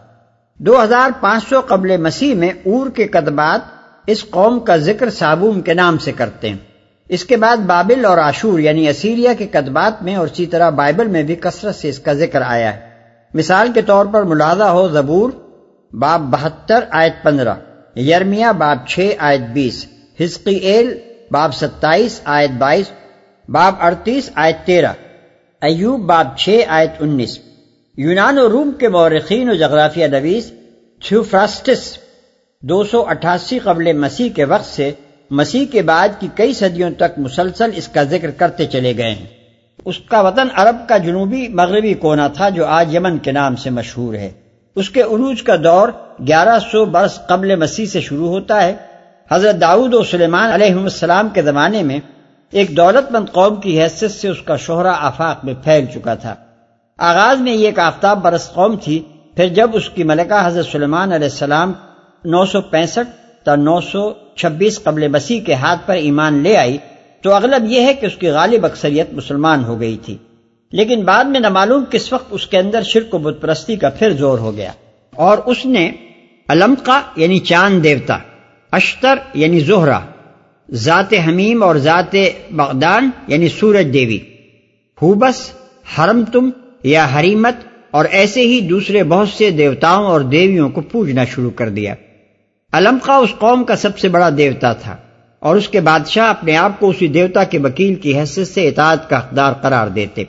دو ہزار پانچ سو قبل مسیح میں اور کے قدبات اس قوم کا ذکر صابوم کے نام سے کرتے ہیں۔ اس کے بعد بابل اور عاشور یعنی اسیریا کے قدبات میں اور اسی طرح بائبل میں بھی کثرت سے اس کا ذکر آیا ہے۔ مثال کے طور پر ملازہ ہو زبور، باب بہتر، آیت پندرہ، یرمیا، باب چھ، آیت بیس ہزقی ایل، باب ستائیس، آیت بائیس، باب اڑتیس، آیت تیرہ، ایوب، باب چھ، آیت انیس۔ یونان و روم کے مورخین و جغرافیہ نویس تھیوفراسٹس دو سو اٹھاسی قبل مسیح کے وقت سے مسیح کے بعد کی کئی صدیوں تک مسلسل اس کا ذکر کرتے چلے گئے ہیں۔ اس کا وطن عرب کا جنوبی مغربی کونا تھا جو آج یمن کے نام سے مشہور ہے۔ اس کے عروج کا دور گیارہ سو برس قبل مسیح سے شروع ہوتا ہے۔ حضرت داؤد و سلیمان علیہ السلام کے زمانے میں ایک دولت مند قوم کی حیثیت سے اس کا شہرہ آفاق میں پھیل چکا تھا۔ آغاز میں یہ ایک آفتاب برس قوم تھی، پھر جب اس کی ملکہ حضرت سلیمان علیہ السلام نو سو پینسٹھ تا نو سو چھبیس قبل مسیح کے ہاتھ پر ایمان لے آئی تو اغلب یہ ہے کہ اس کی غالب اکثریت مسلمان ہو گئی تھی۔ لیکن بعد میں نامعلوم کس وقت اس کے اندر شرک و بت پرستی کا پھر زور ہو گیا۔ اور اس نے علمقہ یعنی چاند دیوتا، اشتر یعنی زہرا، ذات حمیم اور ذات بغدان یعنی سورج دیوی ہوبس حرم تم یا حریمت، اور ایسے ہی دوسرے بہت سے دیوتاؤں اور دیویوں کو پوجنا شروع کر دیا۔ علمقہ اس قوم کا سب سے بڑا دیوتا تھا۔ اور اس کے بادشاہ اپنے آپ کو اسی دیوتا کے وکیل کی حیثیت سے اطاعت کا اقدار قرار دیتے۔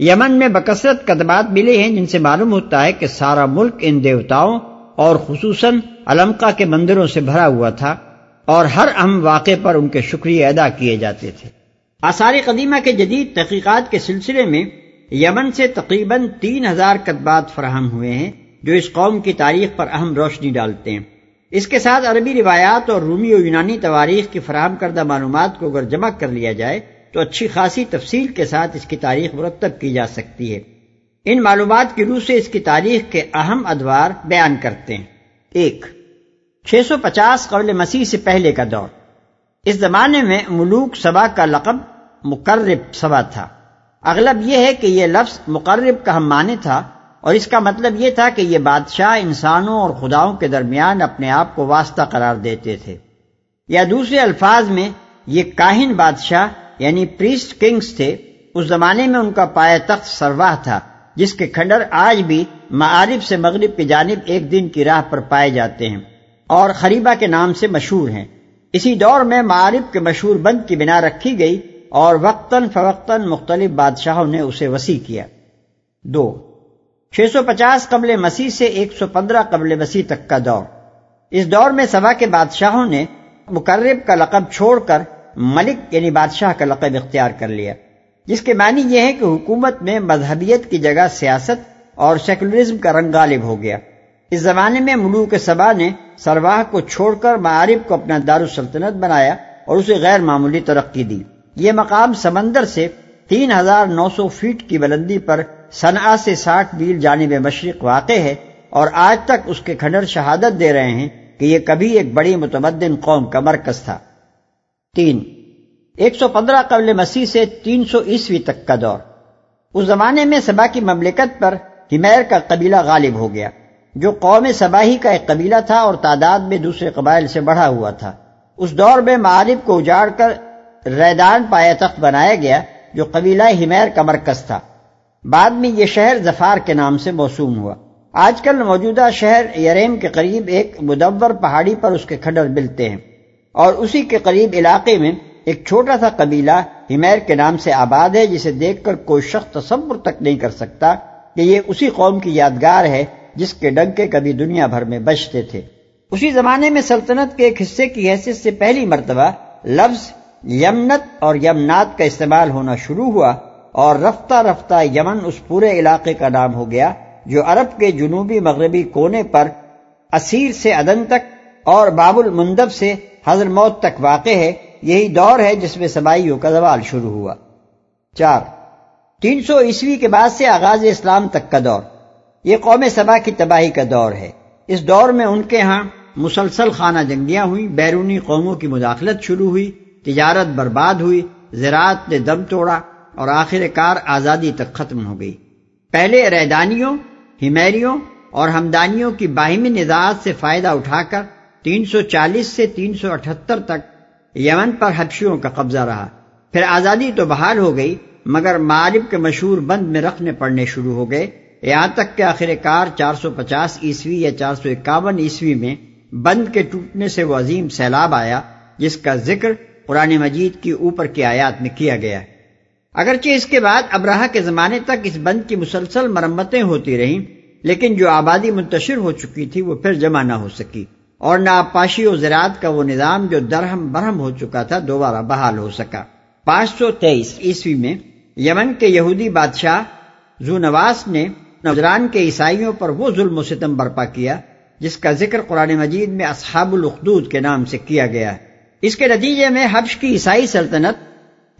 یمن میں بکثرت قدمات ملے ہیں جن سے معلوم ہوتا ہے کہ سارا ملک ان دیوتاؤں اور خصوصاً علمقہ کے مندروں سے بھرا ہوا تھا اور ہر اہم واقع پر ان کے شکریہ ادا کیے جاتے تھے۔ آثار قدیمہ کے جدید تحقیقات کے سلسلے میں یمن سے تقریباً تین ہزار کتبات فراہم ہوئے ہیں جو اس قوم کی تاریخ پر اہم روشنی ڈالتے ہیں۔ اس کے ساتھ عربی روایات اور رومی و یونانی تواریخ کی فراہم کردہ معلومات کو اگر جمع کر لیا جائے تو اچھی خاصی تفصیل کے ساتھ اس کی تاریخ مرتب کی جا سکتی ہے۔ ان معلومات کی روح سے اس کی تاریخ کے اہم ادوار بیان کرتے ہیں۔ ایک، چھ سو پچاس قبل مسیح سے پہلے کا دور۔ اس زمانے میں ملوک سبا کا لقب مقرب سبا تھا۔ اغلب یہ ہے کہ یہ لفظ مقرب کا ہم معنی تھا۔ اور اس کا مطلب یہ تھا کہ یہ بادشاہ انسانوں اور خداؤں کے درمیان اپنے آپ کو واسطہ قرار دیتے تھے۔ یا دوسرے الفاظ میں، یہ کاہن بادشاہ یعنی پریسٹ کنگز تھے، اس زمانے میں ان کا پایا تخت سرواہ تھا، جس کے کھنڈر آج بھی معارف سے مغرب کی جانب ایک دن کی راہ پر پائے جاتے ہیں اور خریبہ کے نام سے مشہور ہیں۔ اسی دور میں معارف کے مشہور بند کی بنا رکھی گئی اور وقتاً فوقتاً مختلف بادشاہوں نے اسے وسیع کیا۔ دو چھ سو پچاس قبل مسیح سے ایک سو پندرہ قبل مسیح تک کا دور۔ اس دور میں سبا کے بادشاہوں نے مقرب کا لقب چھوڑ کر ملک یعنی بادشاہ کا لقب اختیار کر لیا۔ جس کے معنی یہ ہے کہ حکومت میں مذہبیت کی جگہ سیاست اور سیکولرزم کا رنگ غالب ہو گیا۔ اس زمانے میں ملوک سبا نے سرواہ کو چھوڑ کر معارف کو اپنا دارالسلطنت بنایا اور اسے غیر معمولی ترقی دی۔ یہ مقام سمندر سے تین ہزار نو سو فیٹ کی بلندی پر سنا سے ساٹھ میل جانب مشرق واقع ہے اور آج تک اس کے کھنڈر شہادت دے رہے ہیں کہ یہ کبھی ایک بڑی متمدن قوم کا مرکز تھا۔ تین، ایک سو پندرہ قبل مسیح سے تین سو عیسوی تک کا دور۔ اس زمانے میں سبا کی مملکت پر ہمیر کا قبیلہ غالب ہو گیا، جو قوم سباہی کا ایک قبیلہ تھا اور تعداد میں دوسرے قبائل سے بڑھا ہوا تھا۔ اس دور میں معارف کو اجاڑ کر ریدان پایا تخت بنایا گیا، جو قبیلہ ہمیر کا مرکز تھا۔ بعد میں یہ شہر ظفار کے نام سے موسوم ہوا۔ آج کل موجودہ شہر یریم کے قریب ایک مدور پہاڑی پر اس کے کھڈر ملتے ہیں۔ اور اسی کے قریب علاقے میں ایک چھوٹا سا قبیلہ ہمیر کے نام سے آباد ہے، جسے دیکھ کر کوئی شخص تصور تک نہیں کر سکتا کہ یہ اسی قوم کی یادگار ہے جس کے ڈنکے کبھی دنیا بھر میں بچتے تھے۔ اسی زمانے میں سلطنت کے ایک حصے کی حیثیت سے پہلی مرتبہ لفظ یمنت اور یمنات کا استعمال ہونا شروع ہوا۔ اور رفتہ رفتہ یمن اس پورے علاقے کا نام ہو گیا، جو عرب کے جنوبی مغربی کونے پر اسیر سے ادن تک اور باب المندب سے حضر موت تک واقع ہے۔ یہی دور ہے جس میں سبائیوں کا زوال شروع ہوا۔ چار، تین سو عیسوی کے بعد سے آغاز اسلام تک کا دور۔ یہ قوم سبا کی تباہی کا دور ہے۔ اس دور میں ان کے ہاں مسلسل خانہ جنگیاں ہوئی بیرونی قوموں کی مداخلت شروع ہوئی، تجارت برباد ہوئی، زراعت نے دم توڑا اور آخر کار آزادی تک ختم ہو گئی۔ پہلے ریدانیوں ہمیریوں اور ہمدانیوں کی باہمی نزاعت سے فائدہ اٹھا کر تین سو چالیس سے تین سو اٹھتر تک یمن پر حبشیوں کا قبضہ رہا۔ پھر آزادی تو بحال ہو گئی، مگر معرب کے مشہور بند میں رکھنے پڑنے شروع ہو گئے۔ یہاں تک کہ آخر کار چار سو پچاس عیسوی یا چار سو اکاون عیسوی میں بند کے ٹوٹنے سے وہ عظیم سیلاب آیا، جس کا ذکر قرآن مجید کی اوپر کی آیات میں کیا گیا۔ ہے اگرچہ اس کے بعد ابراہ کے زمانے تک اس بند کی مسلسل مرمتیں ہوتی رہیں، لیکن جو آبادی منتشر ہو چکی تھی، وہ پھر جمع نہ ہو سکی اور نہ آبپاشی و زراعت کا وہ نظام جو درہم برہم ہو چکا تھا، دوبارہ بحال ہو سکا۔ پانچ سو تیئیس عیسوی میں یمن کے یہودی بادشاہ زو نواس نے نوجران کے عیسائیوں پر وہ ظلم و ستم برپا کیا، جس کا ذکر قرآن مجید میں اصحاب الخدود کے نام سے کیا گیا۔ ہے اس کے نتیجے میں حبش کی عیسائی سلطنت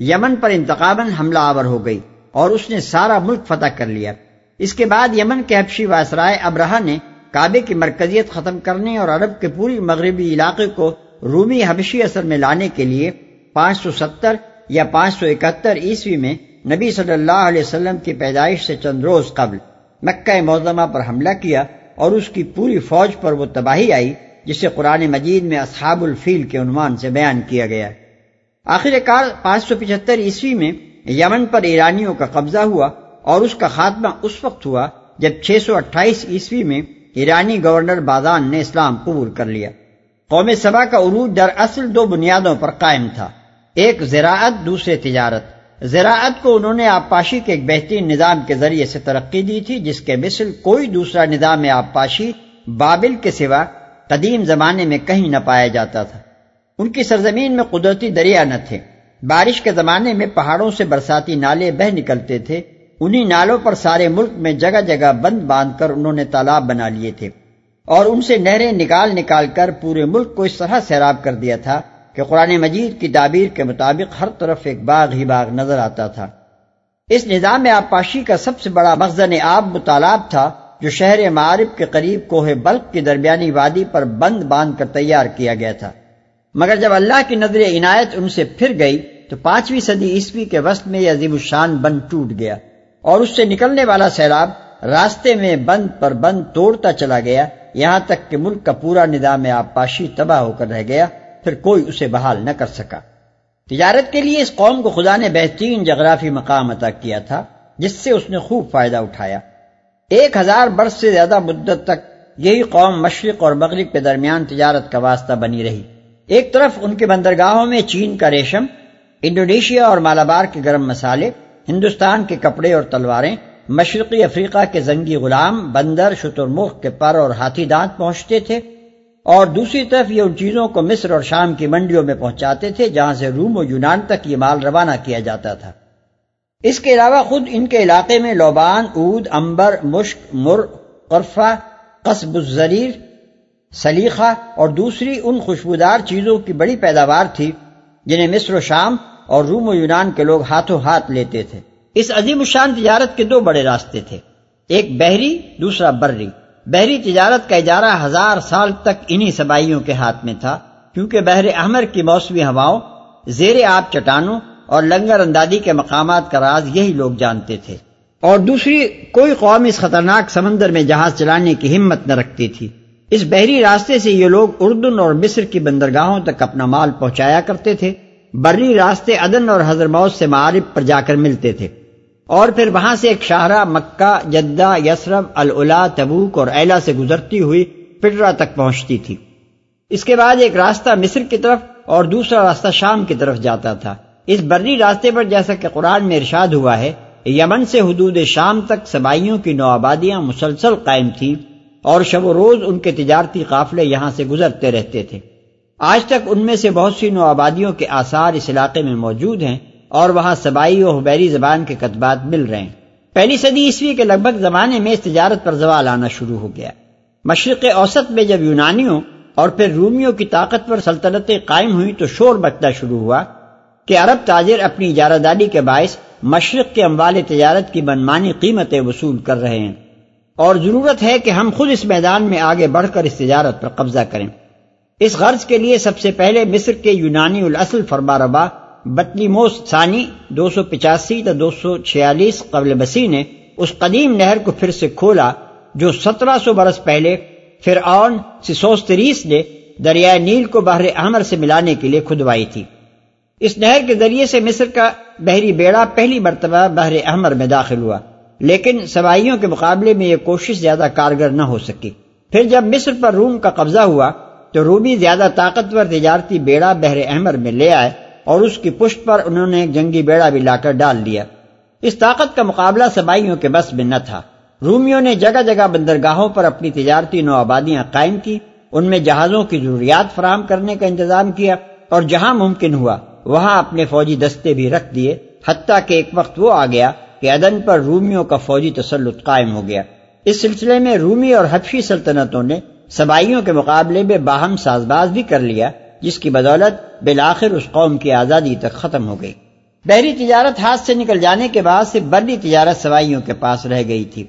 یمن پر انتقاباً حملہ آور ہو گئی اور اس نے سارا ملک فتح کر لیا۔ اس کے بعد یمن کے حبشی واسرائے ابراہ نے کعبے کی مرکزیت ختم کرنے اور عرب کے پوری مغربی علاقے کو رومی حبشی اثر میں لانے کے لیے پانچ سو ستر یا پانچ سو اکہتر عیسوی میں نبی صلی اللہ علیہ وسلم کی پیدائش سے چند روز قبل مکہ معظمہ پر حملہ کیا اور اس کی پوری فوج پر وہ تباہی آئی، جسے قرآن مجید میں اصحاب الفیل کے عنوان سے بیان کیا گیا۔ آخر کار پانچ سو پچہتر عیسوی میں یمن پر ایرانیوں کا قبضہ ہوا اور اس کا خاتمہ اس وقت ہوا جب چھ سو اٹھائیس عیسوی میں ایرانی گورنر بادان نے اسلام قبول کر لیا۔ قوم سبا کا عروج در اصل دو بنیادوں پر قائم تھا۔ ایک زراعت، دوسرے تجارت۔ زراعت کو انہوں نے آبپاشی کے ایک بہترین نظام کے ذریعے سے ترقی دی تھی، جس کے مثل کوئی دوسرا نظام آبپاشی بابل کے سوا قدیم زمانے میں کہیں نہ پایا جاتا تھا۔ ان کی سرزمین میں قدرتی دریا نہ تھے۔ بارش کے زمانے میں پہاڑوں سے برساتی نالے بہ نکلتے تھے۔ انہی نالوں پر سارے ملک میں جگہ جگہ بند باندھ کر انہوں نے تالاب بنا لیے تھے۔ اور ان سے نہریں نکال نکال کر پورے ملک کو اس طرح سیراب کر دیا تھا کہ قرآن مجید کی تعبیر کے مطابق ہر طرف ایک باغ ہی باغ نظر آتا تھا۔ اس نظام آبپاشی کا سب سے بڑا مخزن آب مطالب تھا جو شہر معارف کے قریب کوہ بلک کی درمیانی وادی پر بند باندھ کر تیار کیا گیا تھا۔ مگر جب اللہ کی نظر عنایت ان سے پھر گئی تو پانچویں صدی عیسوی کے وسط میں یہ عظیم الشان بند ٹوٹ گیا اور اس سے نکلنے والا سیلاب راستے میں بند پر بند توڑتا چلا گیا، یہاں تک کہ ملک کا پورا نظام آبپاشی تباہ ہو کر رہ گیا، پھر کوئی اسے بحال نہ کر سکا۔ تجارت کے لیے اس قوم کو خدا نے بہترین جغرافی مقام عطا کیا تھا، جس سے اس نے خوب فائدہ اٹھایا۔ ایک ہزار برس سے زیادہ مدت تک یہی قوم مشرق اور مغرب کے درمیان تجارت کا واسطہ بنی رہی۔ ایک طرف ان کے بندرگاہوں میں چین کا ریشم، انڈونیشیا اور مالابار کے گرم مسالے، ہندوستان کے کپڑے اور تلواریں، مشرقی افریقہ کے زنگی غلام، بندر شتر مخ کے پر اور ہاتھی دانت پہنچتے تھے، اور دوسری طرف یہ ان چیزوں کو مصر اور شام کی منڈیوں میں پہنچاتے تھے جہاں سے روم و یونان تک یہ مال روانہ کیا جاتا تھا۔ اس کے علاوہ خود ان کے علاقے میں لوبان، اود، امبر، مشک، مر، قرفہ، قصب الزریر سلیخہ اور دوسری ان خوشبودار چیزوں کی بڑی پیداوار تھی جنہیں مصر و شام اور روم و یونان کے لوگ ہاتھوں ہاتھ لیتے تھے۔ اس عظیم الشان تجارت کے دو بڑے راستے تھے۔ ایک بحری، دوسرا بری۔ بحری تجارت کا اجارہ ہزار سال تک انہی سبائیوں کے ہاتھ میں تھا، کیونکہ بحر احمر کی موسمی ہواؤں، زیر آب چٹانوں اور لنگر اندازی کے مقامات کا راز یہی لوگ جانتے تھے۔ اور دوسری، کوئی قوم اس خطرناک سمندر میں جہاز چلانے کی ہمت نہ رکھتی تھی۔ اس بحری راستے سے یہ لوگ اردن اور مصر کی بندرگاہوں تک اپنا مال پہنچایا کرتے تھے۔ بری راستے عدن اور حضر موت سے معارف پر جا کر ملتے تھے۔ اور پھر وہاں سے ایک شاہراہ مکہ، جدہ یسرم الا تبوک اور ایلا سے گزرتی ہوئی پٹرا تک پہنچتی تھی۔ اس کے بعد ایک راستہ مصر کی طرف اور دوسرا راستہ شام کی طرف جاتا تھا۔ اس بری راستے پر جیسا کہ قرآن میں ارشاد ہوا ہے، یمن سے حدود شام تک سبائیوں کی نو آبادیاں مسلسل قائم تھیں۔ اور شب و روز ان کے تجارتی قافلے یہاں سے گزرتے رہتے تھے۔ آج تک ان میں سے بہت سی نو آبادیوں کے آثار اس علاقے میں موجود ہیں اور وہاں سبائی و حبیری زبان کے کتبات مل رہے ہیں۔ پہلی صدی عیسوی کے لگ بھگ زمانے میں اس تجارت پر زوال آنا شروع ہو گیا۔ مشرق اوسط میں جب یونانیوں اور پھر رومیوں کی طاقتور سلطنتیں قائم ہوئی تو شور بچنا شروع ہوا کہ عرب تاجر اپنی اجارہ داری کے باعث مشرق کے اموال تجارت کی منمانی قیمتیں وصول کر رہے ہیں۔ اور ضرورت ہے کہ ہم خود اس میدان میں آگے بڑھ کر اس تجارت پر قبضہ کریں۔ اس غرض کے لیے سب سے پہلے مصر کے یونانی الاصل فرما ربا بطلی موس ثانی دو سو پچاسی تا دو سو چھیالیس قبل بسی نے اس قدیم نہر کو پھر سے کھولا جو سترہ سو برس پہلے پھر آن نے دریائے نیل کو بحر احمر سے ملانے کے لیے کھدوائی تھی۔ اس نہر کے ذریعے سے مصر کا بحری بیڑا پہلی مرتبہ بحر احمر میں داخل ہوا۔ لیکن سوائیوں کے مقابلے میں یہ کوشش زیادہ کارگر نہ ہو سکی۔ پھر جب مصر پر روم کا قبضہ ہوا، تو رومی زیادہ طاقتور تجارتی بیڑا بحر احمر میں لے آئے اور اس کی پشت پر انہوں نے ایک جنگی بیڑا بھی لا کر ڈال دیا اس طاقت کا مقابلہ سبائیوں کے بس میں نہ تھا۔ رومیوں نے جگہ جگہ بندرگاہوں پر اپنی تجارتی نو آبادیاں قائم کی، ان میں جہازوں کی ضروریات فراہم کرنے کا انتظام کیا اور جہاں ممکن ہوا، وہاں اپنے فوجی دستے بھی رکھ دیے، حتیٰ کہ ایک وقت وہ آ گیا کہ عدن پر رومیوں کا فوجی تسلط قائم ہو گیا۔ اس سلسلے میں رومی اور حفشی سلطنتوں نے سبائیوں کے مقابلے میں باہم ساز باز بھی کر لیا، جس کی بدولت بالآخر اس قوم کی آزادی تک ختم ہو گئی۔ بحری تجارت ہاتھ سے نکل جانے کے بعد سے بری تجارت سوائیوں کے پاس رہ گئی تھی۔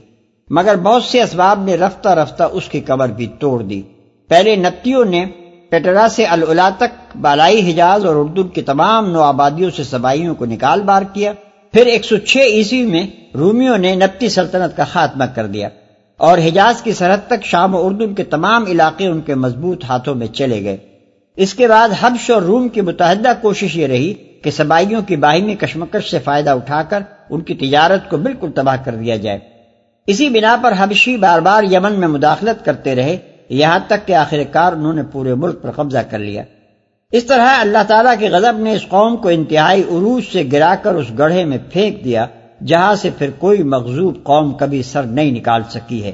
مگر بہت سے اسباب نے رفتہ رفتہ اس کی کمر بھی توڑ دی۔ پہلے نتیوں نے پیٹرا سے الا تک بالائی حجاز اور اردو کی تمام نو آبادیوں سے سبائیوں کو نکال بار کیا۔ پھر ایک سو چھ عیسوی میں رومیوں نے نپتی سلطنت کا خاتمہ کر دیا اور حجاز کی سرحد تک شام و اردن کے تمام علاقے ان کے مضبوط ہاتھوں میں چلے گئے۔ اس کے بعد حبش اور روم کی متحدہ کوشش یہ رہی کہ سبائیوں کی باہمی کشمکش سے فائدہ اٹھا کر ان کی تجارت کو بالکل تباہ کر دیا جائے۔ اسی بنا پر حبشی بار بار یمن میں مداخلت کرتے رہے، یہاں تک کہ آخر کار انہوں نے پورے ملک پر قبضہ کر لیا۔ اس طرح اللہ تعالیٰ کے غضب نے اس قوم کو انتہائی عروج سے گرا کر اس گڑھے میں پھینک دیا، جہاں سے پھر کوئی مغزوب قوم کبھی سر نہیں نکال سکی ہے۔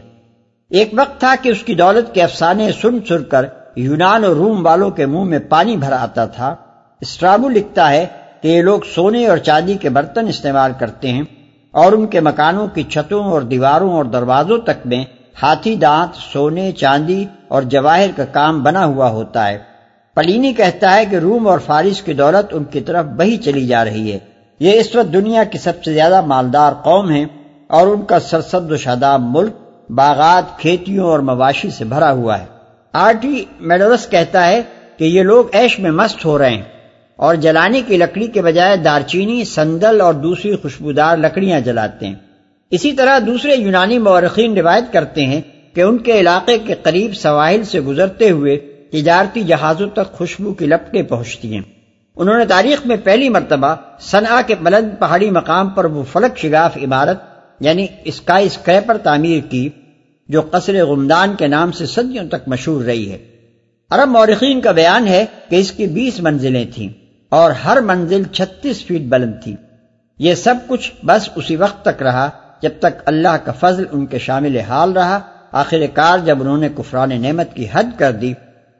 ایک وقت تھا کہ اس کی دولت کے افسانے سن سن کر یونان اور روم والوں کے منہ میں پانی بھر آتا تھا۔ اسٹرابو لکھتا ہے کہ یہ لوگ سونے اور چاندی کے برتن استعمال کرتے ہیں اور ان کے مکانوں کی چھتوں اور دیواروں اور دروازوں تک میں ہاتھی دانت، سونے، چاندی اور جواہر کا کام بنا ہوا ہوتا ہے۔ پلینی کہتا ہے کہ روم اور فارس کی دولت ان کی طرف بہی چلی جا رہی ہے۔ یہ اس وقت دنیا کی سب سے زیادہ مالدار قوم ہے اور ان کا سرسد و شاداب ملک باغات، کھیتیوں اور مواشی سے بھرا ہوا ہے۔ آرٹی میڈورس کہتا ہے کہ یہ لوگ ایش میں مست ہو رہے ہیں اور جلانے کی لکڑی کے بجائے دارچینی، سندل اور دوسری خوشبودار لکڑیاں جلاتے ہیں۔ اسی طرح دوسرے یونانی مورخین روایت کرتے ہیں کہ ان کے علاقے کے قریب سواحل سے گزرتے ہوئے تجارتی جہازوں تک خوشبو کی لپٹیں پہنچتی ہیں۔ انہوں نے تاریخ میں پہلی مرتبہ سنا کے بلند پہاڑی مقام پر وہ فلک شگاف عمارت یعنی اسکائی اسکریپر تعمیر کی، جو قصر غمدان کے نام سے صدیوں تک مشہور رہی ہے۔ عرب مورخین کا بیان ہے کہ اس کی بیس منزلیں تھیں اور ہر منزل چھتیس فیٹ بلند تھی۔ یہ سب کچھ بس اسی وقت تک رہا جب تک اللہ کا فضل ان کے شامل حال رہا۔ آخر کار جب انہوں نے کفران نعمت کی حد کر دی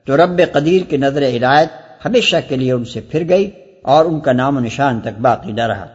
تو رب قدیر کی نظر عنایت ہمیشہ کے لیے ان سے پھر گئی اور ان کا نام و نشان تک باقی نہ رہا۔